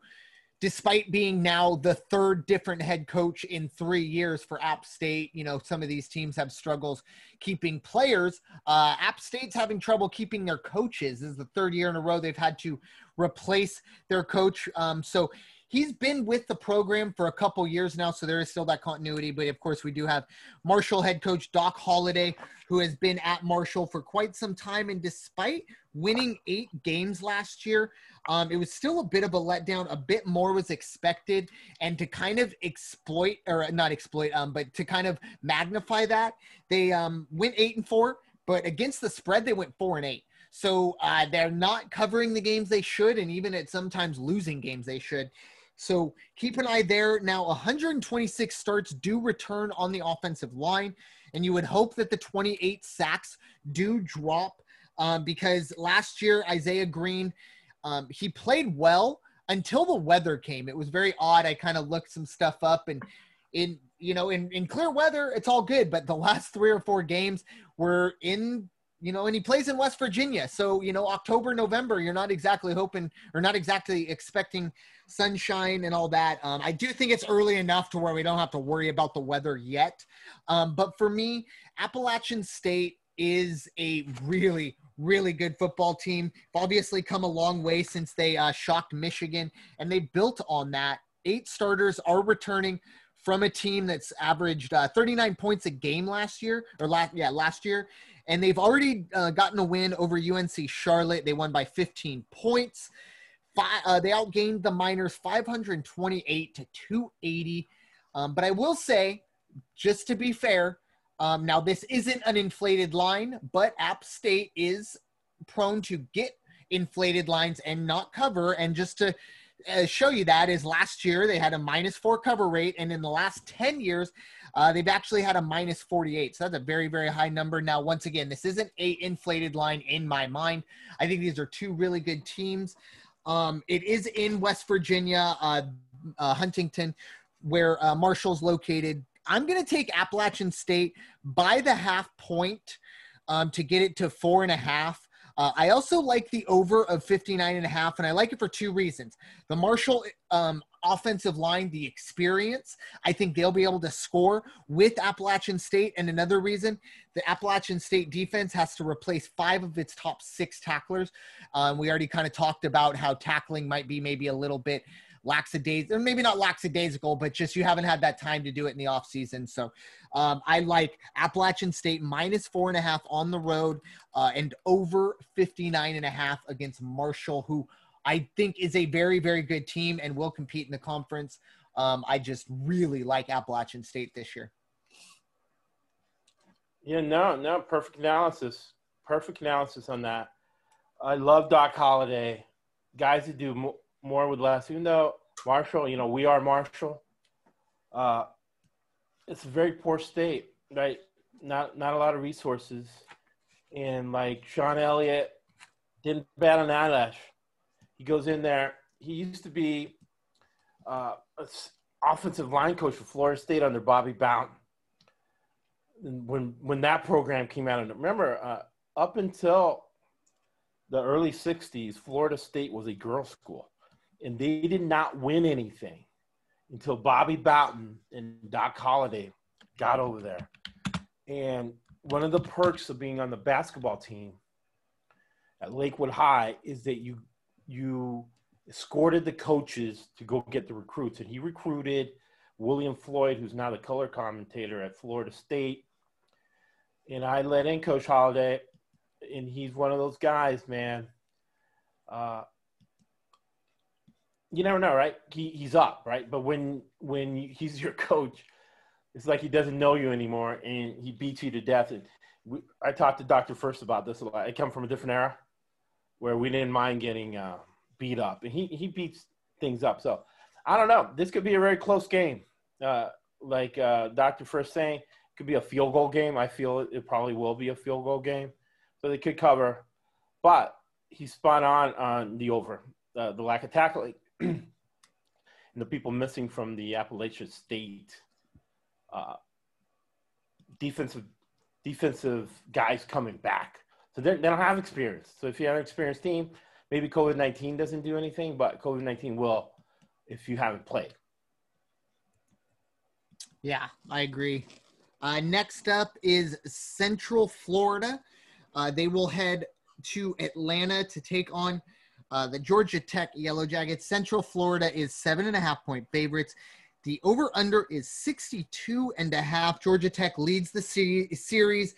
Speaker 2: despite being now the third different head coach in three years for App State. You know, some of these teams have struggles keeping players. Uh, App State's having trouble keeping their coaches. This is the third year in a row they've had to replace their coach. Um, so he's been with the program for a couple years now, so there is still that continuity. But of course, we do have Marshall head coach Doc Holliday, who has been at Marshall for quite some time. And despite winning eight games last year, um, it was still a bit of a letdown. A bit more was expected, and to kind of exploit or not exploit, um, but to kind of magnify that, they um, went eight and four. But against the spread, they went four and eight. So uh, they're not covering the games they should, and even at sometimes losing games they should. So keep an eye there. Now, 126 starts do return on the offensive line, and you would hope that the 28 sacks do drop um, because last year Isaiah Green um, he played well until the weather came. It was very odd. I kind of looked some stuff up and in you know in, in clear weather it's all good but the *laughs* last three or four games were in you know, and he plays in West Virginia. So, you know, October, November, you're not exactly hoping or not exactly expecting sunshine and all that. Um, I do think it's early enough to where we don't have to worry about the weather yet. Um, but for me, Appalachian State is a really, really good football team. Obviously, come a long way since they uh, shocked Michigan, and they built on that. Eight starters are returning from a team that's averaged uh, 39 points a game last year, or last yeah last year, and they've already uh, gotten a win over UNC Charlotte. They won by 15 points. Five, uh, they outgained the Miners 528 to 280. Um, but I will say, just to be fair, um, now this isn't an inflated line, but App State is prone to get inflated lines and not cover. And just to uh, show you that is last year they had a minus four cover rate, and in the last 10 years, uh, they've actually had a minus 48. So that's a very, very high number. Now, once again, this isn't a inflated line in my mind. I think these are two really good teams. Um, it is in West Virginia, uh, uh Huntington, where uh, Marshall's located. I'm going to take Appalachian State by the half point um, to get it to four and a half. Uh, I also like the over of 59 and a half, and I like it for two reasons. The Marshall um, offensive line, the experience, I think they'll be able to score with Appalachian State. And another reason, the Appalachian State defense has to replace five of its top six tacklers. Um, we already kind of talked about how tackling might be maybe a little bit lackadaisical, or maybe not lackadaisical, but just you haven't had that time to do it in the offseason. So um, I like Appalachian State minus four and a half on the road uh, and over 59 and a half against Marshall, who I think is a very, very good team and will compete in the conference. Um, I just really like Appalachian State this year.
Speaker 1: Yeah, no, no, perfect analysis. Perfect analysis on that. I love Doc Holliday. Guys who do more with less. Even though Marshall, you know, we are Marshall. Uh, it's a very poor state, right? Not not a lot of resources, and like Shawn Elliott didn't bat an eyelash. He goes in there. He used to be uh, offensive line coach for Florida State under Bobby Bowden. And when when that program came out, and remember, uh, up until the early 60s, Florida State was a girls' school, and they did not win anything until Bobby Bowden and Doc Holliday got over there. And one of the perks of being on the basketball team at Lakewood High is that you you escorted the coaches to go get the recruits, and he recruited William Floyd, who's now the color commentator at Florida State. And I let in Coach Holliday, and he's one of those guys, man. Uh, you never know, right? He, he's up, right? But when when *laughs* he's your coach, it's like he doesn't know you anymore, and he beats you to death. And we, I talked to Doctor First about this a lot. I come from a different era where we didn't mind getting uh, beat up, and he he beats things up. So I don't know. This could be a very close game. Uh, like uh, Doctor First saying, it could be a field goal game. I feel it, probably will be a field goal game, so they could cover. But he spun on on the over, uh, the lack of tackling, *clears throat* and the people missing from the Appalachian State uh, defensive defensive guys coming back. So they don't have experience. So if you have an experienced team, maybe COVID 19 doesn't do anything, but COVID 19 will if you haven't played.
Speaker 2: Yeah, I agree. Uh, next up is Central Florida. Uh, they will head to Atlanta to take on uh, the Georgia Tech Yellow Jackets. Central Florida is seven and a half point favorites. The over under is 62 and a half. Georgia Tech leads the series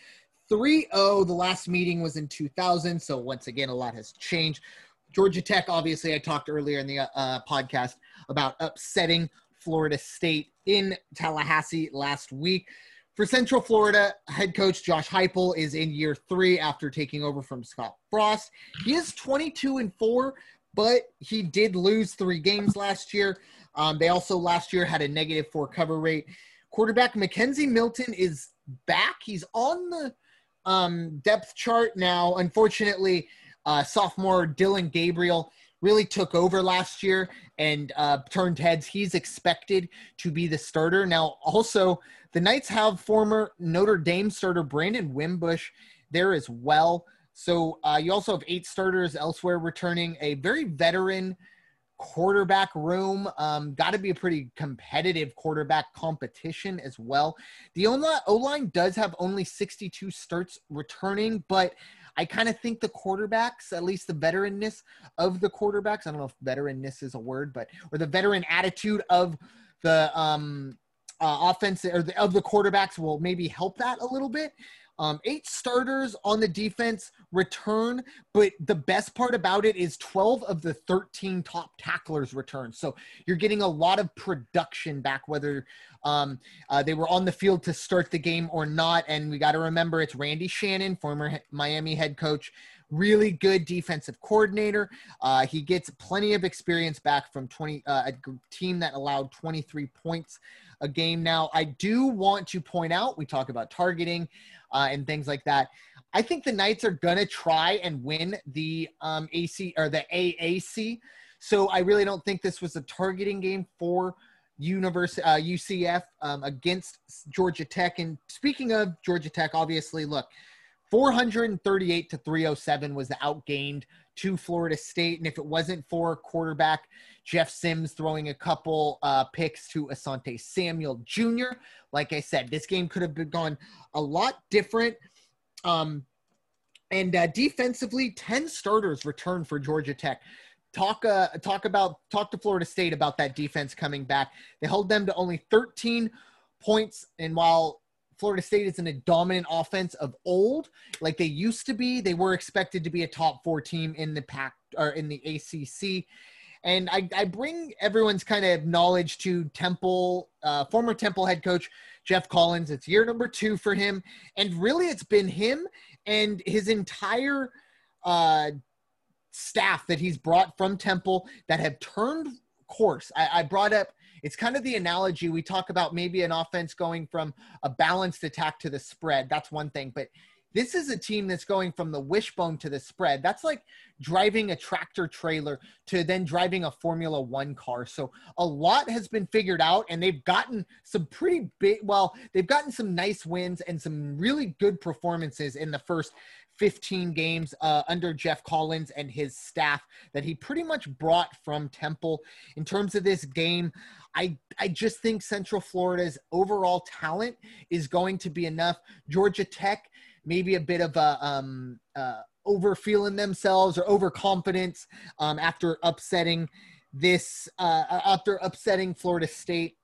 Speaker 2: 3 0. The last meeting was in 2000. So, once again, a lot has changed. Georgia Tech, obviously, I talked earlier in the uh, podcast about upsetting Florida State in Tallahassee last week. For Central Florida, head coach Josh Heupel is in year three after taking over from Scott Frost. He is 22 and four, but he did lose three games last year. Um, they also last year had a negative four cover rate. Quarterback McKenzie Milton is back. He's on the um, depth chart now. Unfortunately, uh, sophomore Dillon Gabriel really took over last year and uh, turned heads. He's expected to be the starter. Now, also, the Knights have former Notre Dame starter Brandon Wimbush there as well. So uh, you also have eight starters elsewhere returning, a very veteran quarterback room. Um, Got to be a pretty competitive quarterback competition as well. The O line does have only 62 starts returning, but I kind of think the quarterbacks, at least the veteranness of the quarterbacks, I don't know if veteranness is a word, but or the veteran attitude of the um, uh, offense or the, of the quarterbacks will maybe help that a little bit. Um, eight starters on the defense return, but the best part about it is 12 of the 13 top tacklers return. So you're getting a lot of production back, whether um, uh, they were on the field to start the game or not. And we got to remember it's Randy Shannon, former Miami head coach, really good defensive coordinator. Uh, he gets plenty of experience back from 20 uh, a team that allowed 23 points a game. Now, I do want to point out we talk about targeting uh, and things like that. I think the Knights are gonna try and win the um, AC or the AAC. So I really don't think this was a targeting game for University uh, UCF um, against Georgia Tech. And speaking of Georgia Tech, obviously, look, 438 to 307 was outgained to Florida State. And if it wasn't for quarterback Jeff Sims throwing a couple uh, picks to Asante Samuel Jr., like I said, this game could have been gone a lot different. Um, and uh, defensively, 10 starters returned for Georgia Tech. Talk uh, talk about talk to Florida State about that defense coming back. They held them to only 13 points, and while Florida State isn't a dominant offense of old like they used to be. They were expected to be a top four team in the pack or in the ACC. And I, I bring everyone's kind of knowledge to Temple, uh, former Temple head coach Geoff Collins. It's year number two for him. And really, it's been him and his entire uh, staff that he's brought from Temple that have turned course. I, I brought up it's kind of the analogy we talk about maybe an offense going from a balanced attack to the spread. That's one thing. But this is a team that's going from the wishbone to the spread. That's like driving a tractor trailer to then driving a Formula One car. So a lot has been figured out, and they've gotten some pretty big, well, they've gotten some nice wins and some really good performances in the first 15 games uh, under Geoff Collins and his staff that he pretty much brought from Temple. In terms of this game, I, I just think Central Florida's overall talent is going to be enough. Georgia Tech, maybe a bit of a um, uh, over feeling themselves or overconfidence um, after upsetting this uh, after upsetting Florida State.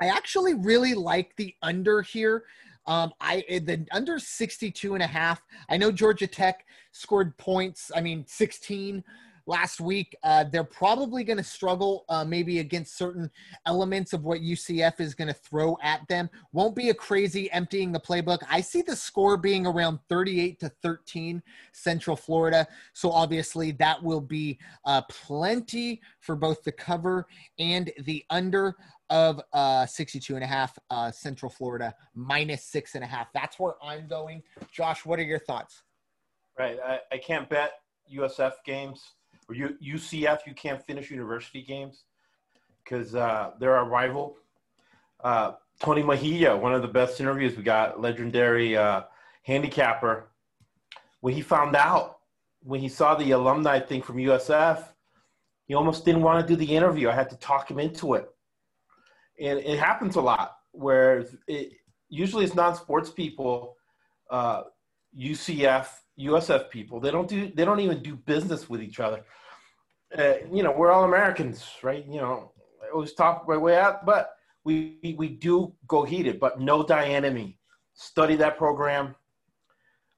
Speaker 2: I actually really like the under here. Um, I eh, the under 62 and a half. I know Georgia Tech scored points. I mean, 16 last week. Uh, they're probably going to struggle uh, maybe against certain elements of what UCF is going to throw at them. Won't be a crazy emptying the playbook. I see the score being around 38 to 13 Central Florida. So obviously that will be uh, plenty for both the cover and the under of uh, 62 and a half uh, Central Florida minus six and a half. That's where I'm going. Josh, what are your thoughts?
Speaker 1: Right. I, I can't bet USF games or UCF. You can't finish university games because uh, they're our rival. Uh, Tony Mejia, one of the best interviews we got, legendary uh, handicapper. When he found out, when he saw the alumni thing from USF, he almost didn't want to do the interview. I had to talk him into it and it happens a lot where it usually it's non-sports people, uh, UCF, USF people. They don't do they don't even do business with each other. Uh, you know, we're all Americans, right? You know, it was talk right way out, but we we do go heated, but no Dianemy. Study that program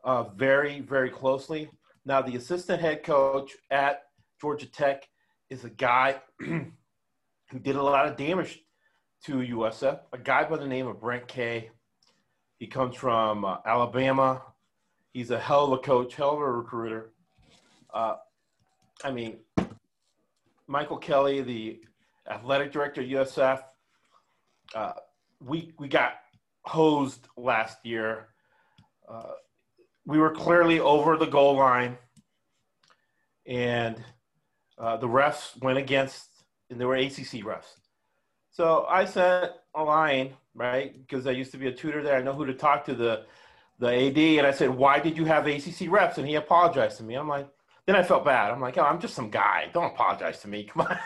Speaker 1: uh, very very closely. Now, the assistant head coach at Georgia Tech is a guy *clears throat* who did a lot of damage to USF, a guy by the name of Brent Key. He comes from uh, Alabama. He's a hell of a coach, hell of a recruiter. Uh, I mean, Michael Kelly, the athletic director of USF, uh, we we got hosed last year. Uh, we were clearly over the goal line, and uh, the refs went against, and there were ACC refs. So I sent a line, right? Because I used to be a tutor there. I know who to talk to the the AD, and I said, "Why did you have ACC reps?" And he apologized to me. I'm like, then I felt bad. I'm like, "Oh, I'm just some guy. Don't apologize to me. *laughs* Come on."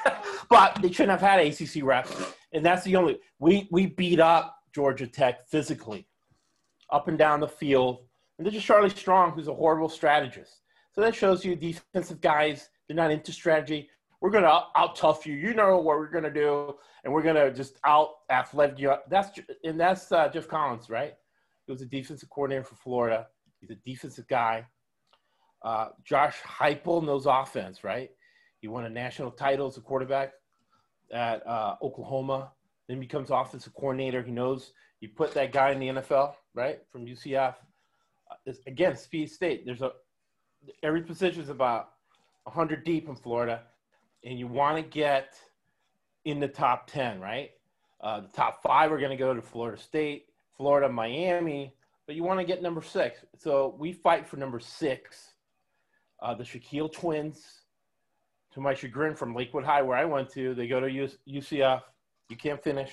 Speaker 1: but they shouldn't have had ACC reps, and that's the only we we beat up Georgia Tech physically, up and down the field. And there's just Charlie Strong, who's a horrible strategist. So that shows you defensive guys, they're not into strategy we're going to out tough you. You know what we're going to do, and we're going to just out athletic you. That's and that's uh, Geoff Collins, right? He was a defensive coordinator for Florida. He's a defensive guy. Uh, Josh Heupel knows offense, right? He won a national title as a quarterback at uh, Oklahoma. Then becomes offensive coordinator. He knows you put that guy in the NFL, right, from UCF. Uh, again, Speed State. There's a every position is about 100 deep in Florida and you want to get in the top 10, right? Uh, the top five are going to go to Florida State, Florida, Miami, but you want to get number six. So we fight for number six. Uh, the Shaquille twins, to my chagrin, from Lakewood High, where I went to, they go to UCF. You can't finish.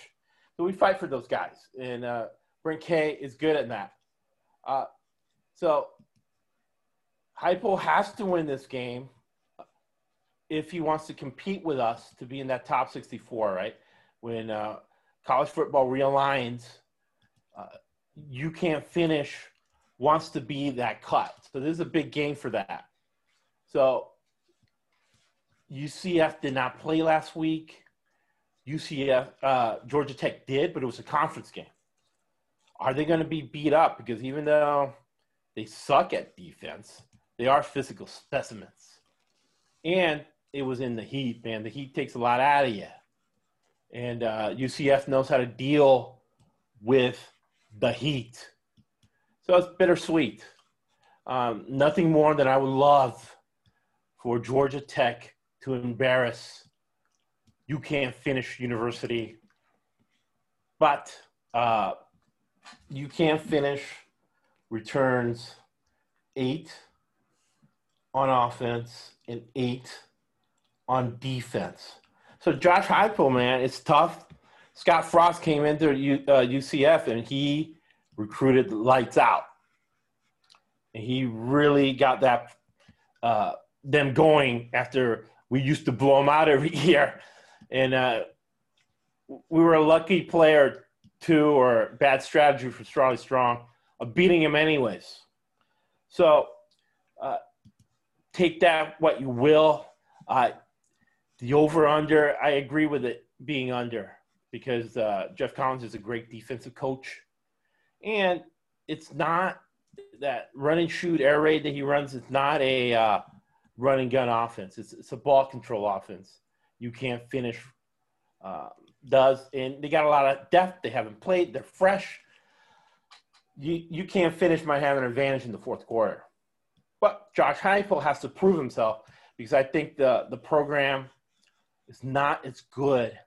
Speaker 1: So we fight for those guys. And uh, Brent Key is good at that. Uh, so Heupel has to win this game if he wants to compete with us to be in that top 64, right? When uh, college football realigns, uh, you can't finish, wants to be that cut. So this is a big game for that. So UCF did not play last week. UCF, uh, Georgia Tech did, but it was a conference game. Are they going to be beat up? Because even though they suck at defense, they are physical specimens. And it was in the heat, man. The heat takes a lot out of you. And uh, UCF knows how to deal with the heat. So it's bittersweet. Um, nothing more than I would love for Georgia Tech to embarrass you can't finish university, but uh, you can't finish returns eight on offense and eight on defense. So Josh Heupel, man, it's tough. Scott Frost came into U, uh, UCF and he recruited lights out. And he really got that uh, them going after we used to blow them out every *laughs* year. And uh, we were a lucky player two or bad strategy for Charlie Strong of beating him anyways. So uh, take that what you will. The over under, I agree with it being under because uh, Geoff Collins is a great defensive coach. And it's not that run and shoot air raid that he runs, it's not a uh, running gun offense, it's, it's a ball control offense. You can't finish uh, does, and they got a lot of depth. They haven't played. They're fresh. You you can't finish might have an advantage in the fourth quarter, but Josh Heupel has to prove himself because I think the the program is not as good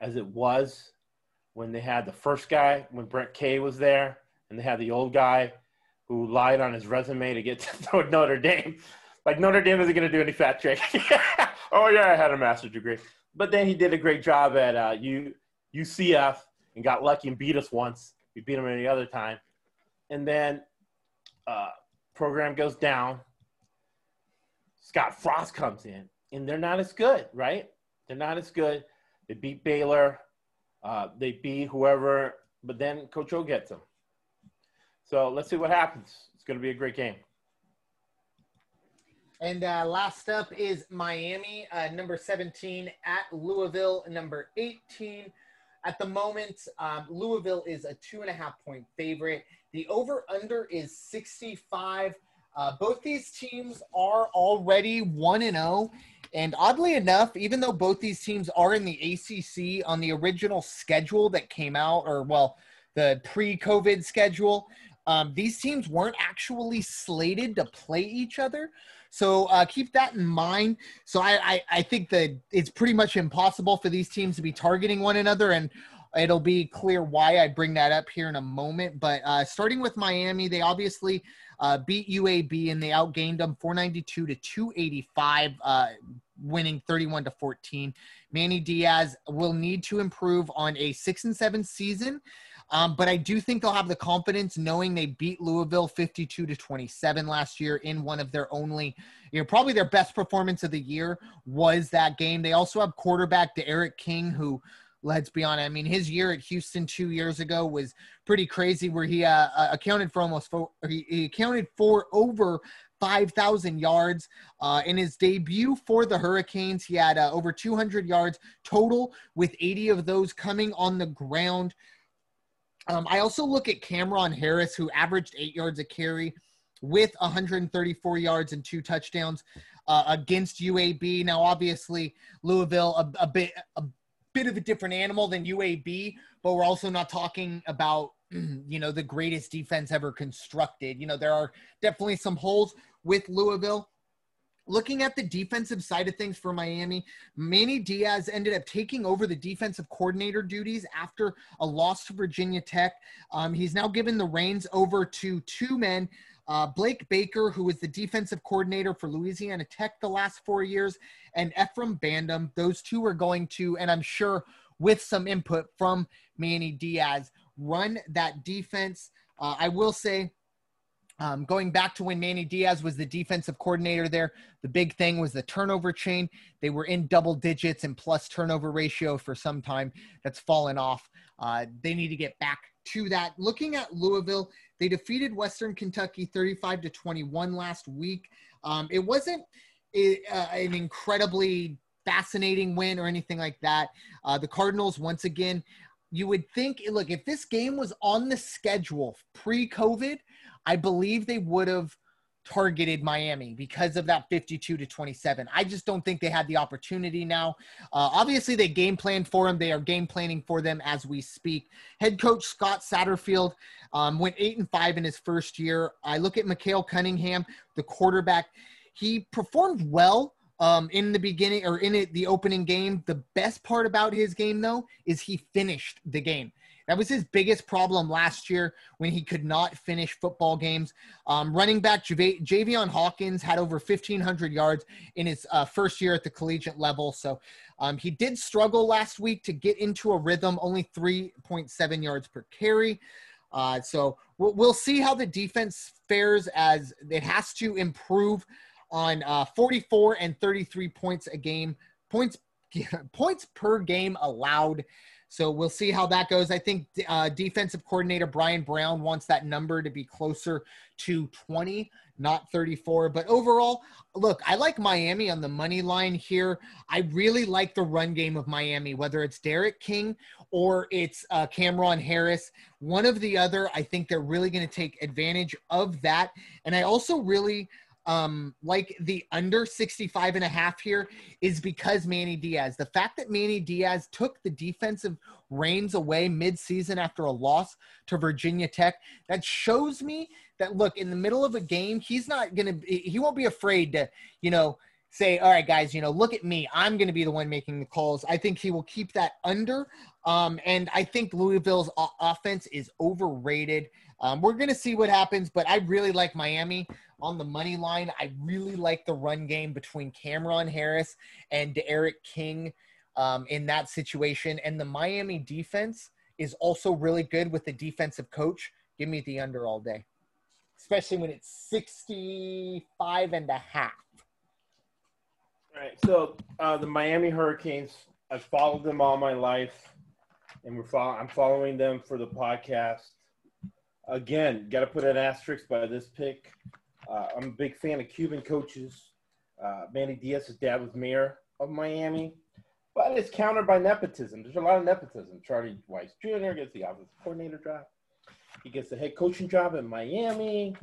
Speaker 1: as it was when they had the first guy when Brett Kay was there, and they had the old guy who lied on his resume to get *laughs* to Notre Dame. Like Notre Dame isn't going to do any fat trick. *laughs* oh yeah, I had a master's degree but then he did a great job at uh, U, UCF and got lucky and beat us once. We beat him any other time. And then uh, program goes down. Scott Frost comes in, and they're not as good, right? They're not as good. They beat Baylor. Uh, they beat whoever, but then Coach O gets them. So let's see what happens. It's going to be a great game.
Speaker 2: And uh, last up is Miami, uh, number 17 at Louisville, number 18. At the moment, um, Louisville is a two and a half point favorite. The over under is 65. Uh, both these teams are already 1 and 0. And oddly enough, even though both these teams are in the ACC on the original schedule that came out, or well, the pre COVID schedule, um, these teams weren't actually slated to play each other. So uh, keep that in mind. So I, I, I think that it's pretty much impossible for these teams to be targeting one another, and it'll be clear why I bring that up here in a moment. But uh, starting with Miami, they obviously uh, beat UAB and they outgained them 492 to 285, uh, winning 31 to 14. Manny Diaz will need to improve on a six and seven season. Um, but I do think they'll have the confidence knowing they beat Louisville 52 to 27 last year in one of their only, you know, probably their best performance of the year was that game. They also have quarterback to D'Eriq King, who, let's be honest, I mean, his year at Houston two years ago was pretty crazy, where he uh, uh accounted for almost four, he, he accounted for over 5,000 yards. Uh, in his debut for the Hurricanes, he had uh, over 200 yards total, with 80 of those coming on the ground. Um, I also look at Cameron Harris, who averaged eight yards a carry with 134 yards and two touchdowns uh, against UAB. Now, obviously, Louisville a, a bit a bit of a different animal than UAB, but we're also not talking about *clears throat* you know the greatest defense ever constructed. You know, there are definitely some holes with Louisville looking at the defensive side of things for Miami, Manny Diaz ended up taking over the defensive coordinator duties after a loss to Virginia Tech. Um, he's now given the reins over to two men. Uh, Blake Baker, who was the defensive coordinator for Louisiana Tech the last four years, and Ephraim Banda. Those two are going to, and I'm sure with some input from Manny Diaz, run that defense. Uh, I will say um, going back to when Manny Diaz was the defensive coordinator there, the big thing was the turnover chain. They were in double digits and plus turnover ratio for some time. That's fallen off. Uh, they need to get back to that. Looking at Louisville, they defeated Western Kentucky 35 to 21 last week. Um, it wasn't uh, an incredibly fascinating win or anything like that. Uh, the Cardinals, once again, you would think, look, if this game was on the schedule pre COVID, I believe they would have targeted Miami because of that 52 to 27. I just don't think they had the opportunity now. Uh, obviously, they game planned for them. They are game planning for them as we speak. Head coach Scott Satterfield um, went eight and five in his first year. I look at Malik Cunningham, the quarterback. He performed well um, in the beginning or in it, the opening game. The best part about his game, though, is he finished the game. That was his biggest problem last year when he could not finish football games. Um, running back Jav- Javian Hawkins had over 1,500 yards in his uh, first year at the collegiate level. So um, he did struggle last week to get into a rhythm, only 3.7 yards per carry. Uh, so we'll, we'll see how the defense fares as it has to improve on uh, 44 and 33 points a game, points *laughs* points per game allowed. So we'll see how that goes. I think uh, defensive coordinator Bryan Brown wants that number to be closer to 20, not 34. But overall, look, I like Miami on the money line here. I really like the run game of Miami, whether it's D'Eriq King or it's uh, Cameron Harris. One of the other, I think they're really going to take advantage of that. And I also really um, like the under 65 and a half here is because Manny Diaz. The fact that Manny Diaz took the defensive reins away midseason after a loss to Virginia Tech, that shows me that look, in the middle of a game, he's not going to, he won't be afraid to, you know, say, all right, guys, you know, look at me. I'm going to be the one making the calls. I think he will keep that under. Um, and I think Louisville's offense is overrated. Um, we're going to see what happens, but I really like Miami on the money line. I really like the run game between Cameron Harris and D'Eriq King um, in that situation. And the Miami defense is also really good with the defensive coach. Give me the under all day, especially when it's 65 and a half.
Speaker 1: All right. So uh, the Miami Hurricanes, I've followed them all my life, and we're follow- I'm following them for the podcast. Again, got to put an asterisk by this pick. Uh, I'm a big fan of Cuban coaches. Uh, Manny Diaz's dad was mayor of Miami, but it's countered by nepotism. There's a lot of nepotism. Charlie Weis Jr. gets the offensive coordinator job. He gets the head coaching job in Miami.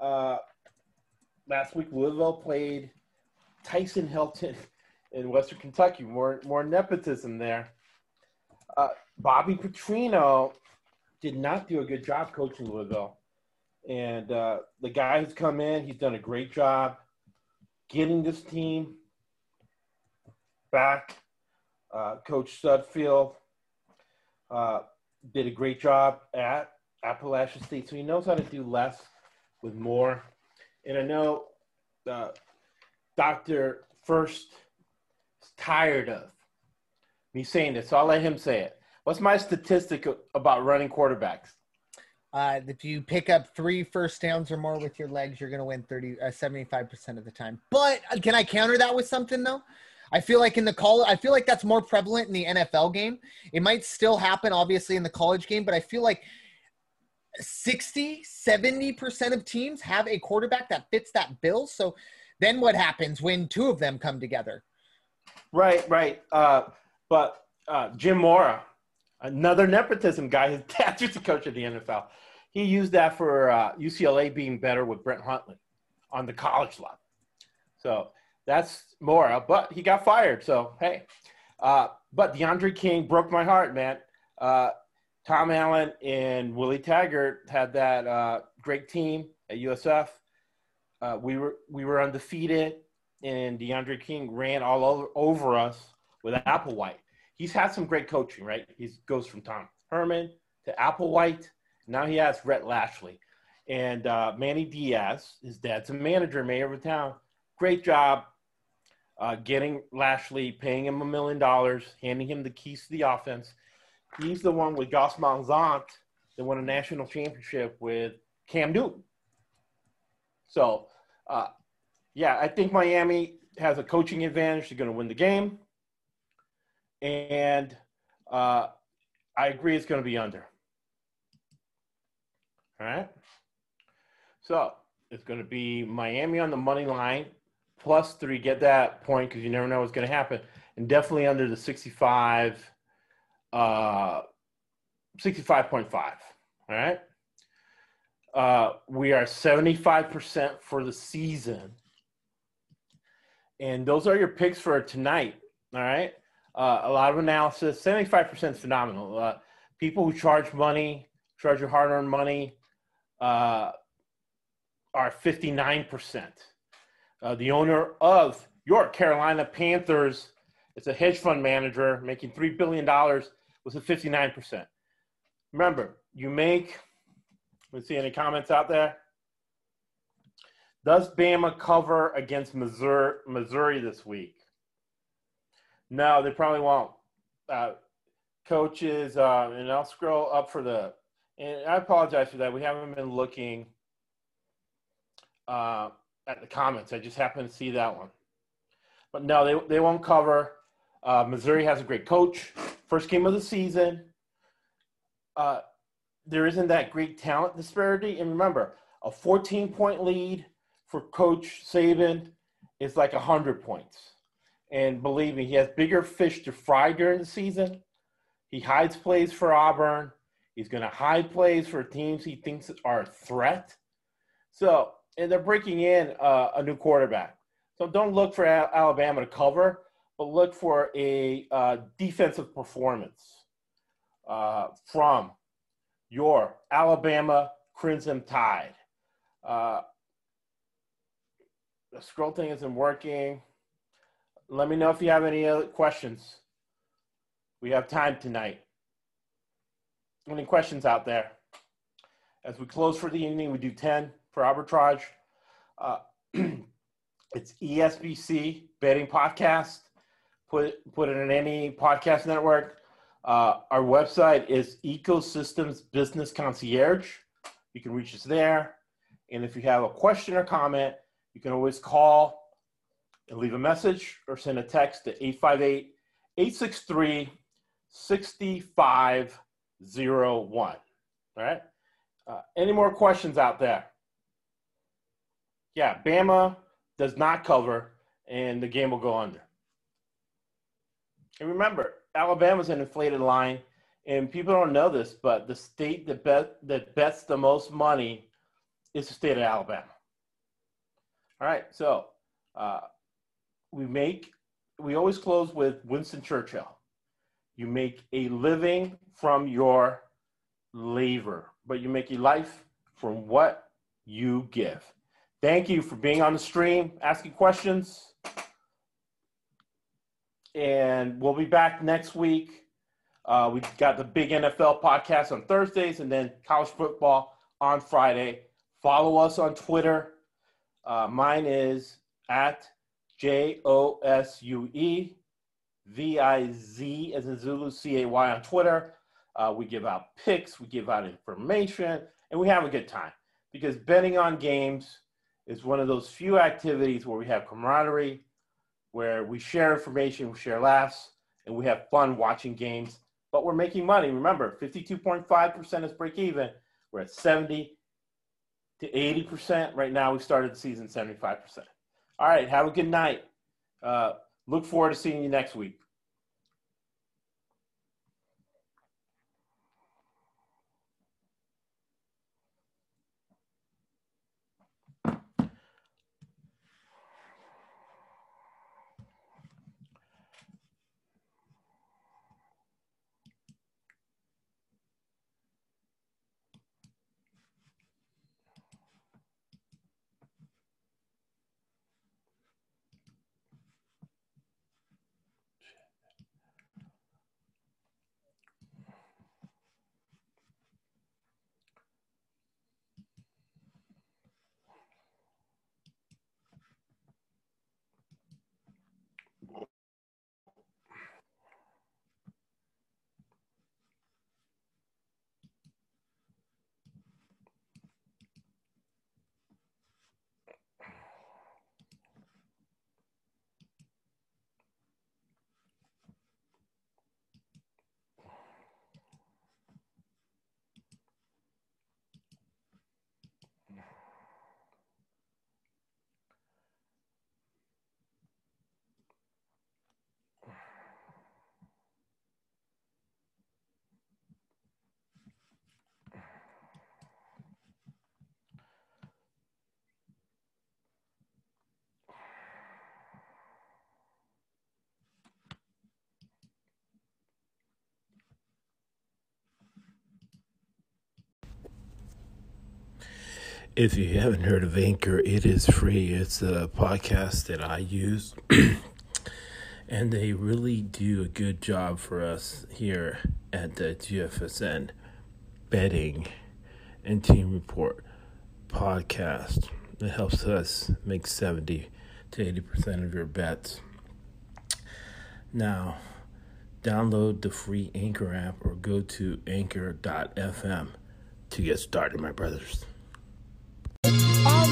Speaker 1: Uh, last week, Louisville played Tyson Helton *laughs* in Western Kentucky. More more nepotism there. Uh, Bobby Petrino did not do a good job coaching Louisville. And uh, the guy who's come in, he's done a great job getting this team back. Uh, Coach Satterfield uh, did a great job at Appalachian State, so he knows how to do less with more. And I know uh, Dr. First is tired of me saying this, so I'll let him say it. What's my statistic about running quarterbacks?
Speaker 2: Uh, if you pick up three first downs or more with your legs, you're going to win 30, uh, 75% of the time. But uh, can I counter that with something though? I feel like in the college, I feel like that's more prevalent in the NFL game. It might still happen, obviously, in the college game, but I feel like 60, 70% of teams have a quarterback that fits that bill. So then what happens when two of them come together?
Speaker 1: Right, right. Uh, but uh, Jim Mora, another nepotism guy, his *laughs* dad's just a coach of the NFL he used that for uh, UCLA being better with Brett Hundley on the college level. So that's Mora, but he got fired. So hey, uh, but DeAndre King broke my heart, man. Uh, Tom Allen and Willie Taggart had that uh, great team at USF. Uh, we were we were undefeated, and DeAndre King ran all over, over us with Applewhite. He's had some great coaching, right? He goes from Tom Herman to Applewhite now he has Rhett Lashlee And uh, Manny Diaz, his dad's a manager, mayor of a town. Great job uh, getting Lashlee, paying him a million dollars, handing him the keys to the offense. He's the one with Gus Malzahn that won a national championship with Cam Newton. So, uh, yeah, I think Miami has a coaching advantage. They're going to win the game. And uh, I agree it's going to be under. All right. So it's going to be Miami on the money line plus three. Get that point because you never know what's going to happen. And definitely under the 65, uh, 65.5. All right. Uh, we are 75% for the season. And those are your picks for tonight. All right. Uh, a lot of analysis. 75% is phenomenal. Uh, people who charge money, charge your hard earned money, uh, are 59%. Uh, the owner of your Carolina Panthers is a hedge fund manager making $3 billion was at 59%. Remember, you make. Let's see any comments out there. Does Bama cover against Missouri, Missouri this week? No, they probably won't. Uh, coaches, uh, and I'll scroll up for the. And I apologize for that. We haven't been looking uh, at the comments. I just happened to see that one. But no, they, they won't cover. Uh, Missouri has a great coach. First game of the season. Uh, there isn't that great talent disparity. And remember, a 14 point lead for Coach Saban is like 100 points. And believe me, he has bigger fish to fry during the season. He hides plays for Auburn. He's going to hide plays for teams he thinks are a threat. So, and they're breaking in uh, a new quarterback. So don't look for Alabama to cover, but look for a uh, defensive performance uh, from your Alabama Crimson Tide. Uh, the scroll thing isn't working. Let me know if you have any other questions. We have time tonight. Any questions out there? As we close for the evening, we do 10 for arbitrage. Uh, *clears throat* it's ESBC betting podcast. Put, put it in any podcast network. Uh, our website is Ecosystems Business Concierge. You can reach us there. And if you have a question or comment, you can always call and leave a message or send a text to 858 863 6501. All right. Uh, any more questions out there? Yeah, Bama does not cover, and the game will go under. And remember, Alabama's an inflated line, and people don't know this, but the state that bet that bets the most money is the state of Alabama. All right, so uh, we make we always close with Winston Churchill. You make a living from your labor, but you make a life from what you give. Thank you for being on the stream, asking questions. And we'll be back next week. Uh, we've got the big NFL podcast on Thursdays and then college football on Friday. Follow us on Twitter uh, mine is at J O S U E V I Z as in Zulu C A Y on Twitter. Uh, we give out picks, we give out information, and we have a good time because betting on games is one of those few activities where we have camaraderie, where we share information, we share laughs, and we have fun watching games. But we're making money. Remember, 52.5% is break even. We're at 70 to 80%. Right now, we started the season 75%. All right, have a good night. Uh, look forward to seeing you next week. If you haven't heard of Anchor, it is free. It's a podcast that I use, *clears throat* and they really do a good job for us here at the GFSN. betting and team report podcast. It helps us make 70 to 80% of your bets. Now, download the free Anchor app or go to anchor.fm to get started, my brothers.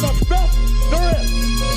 Speaker 4: The best there is.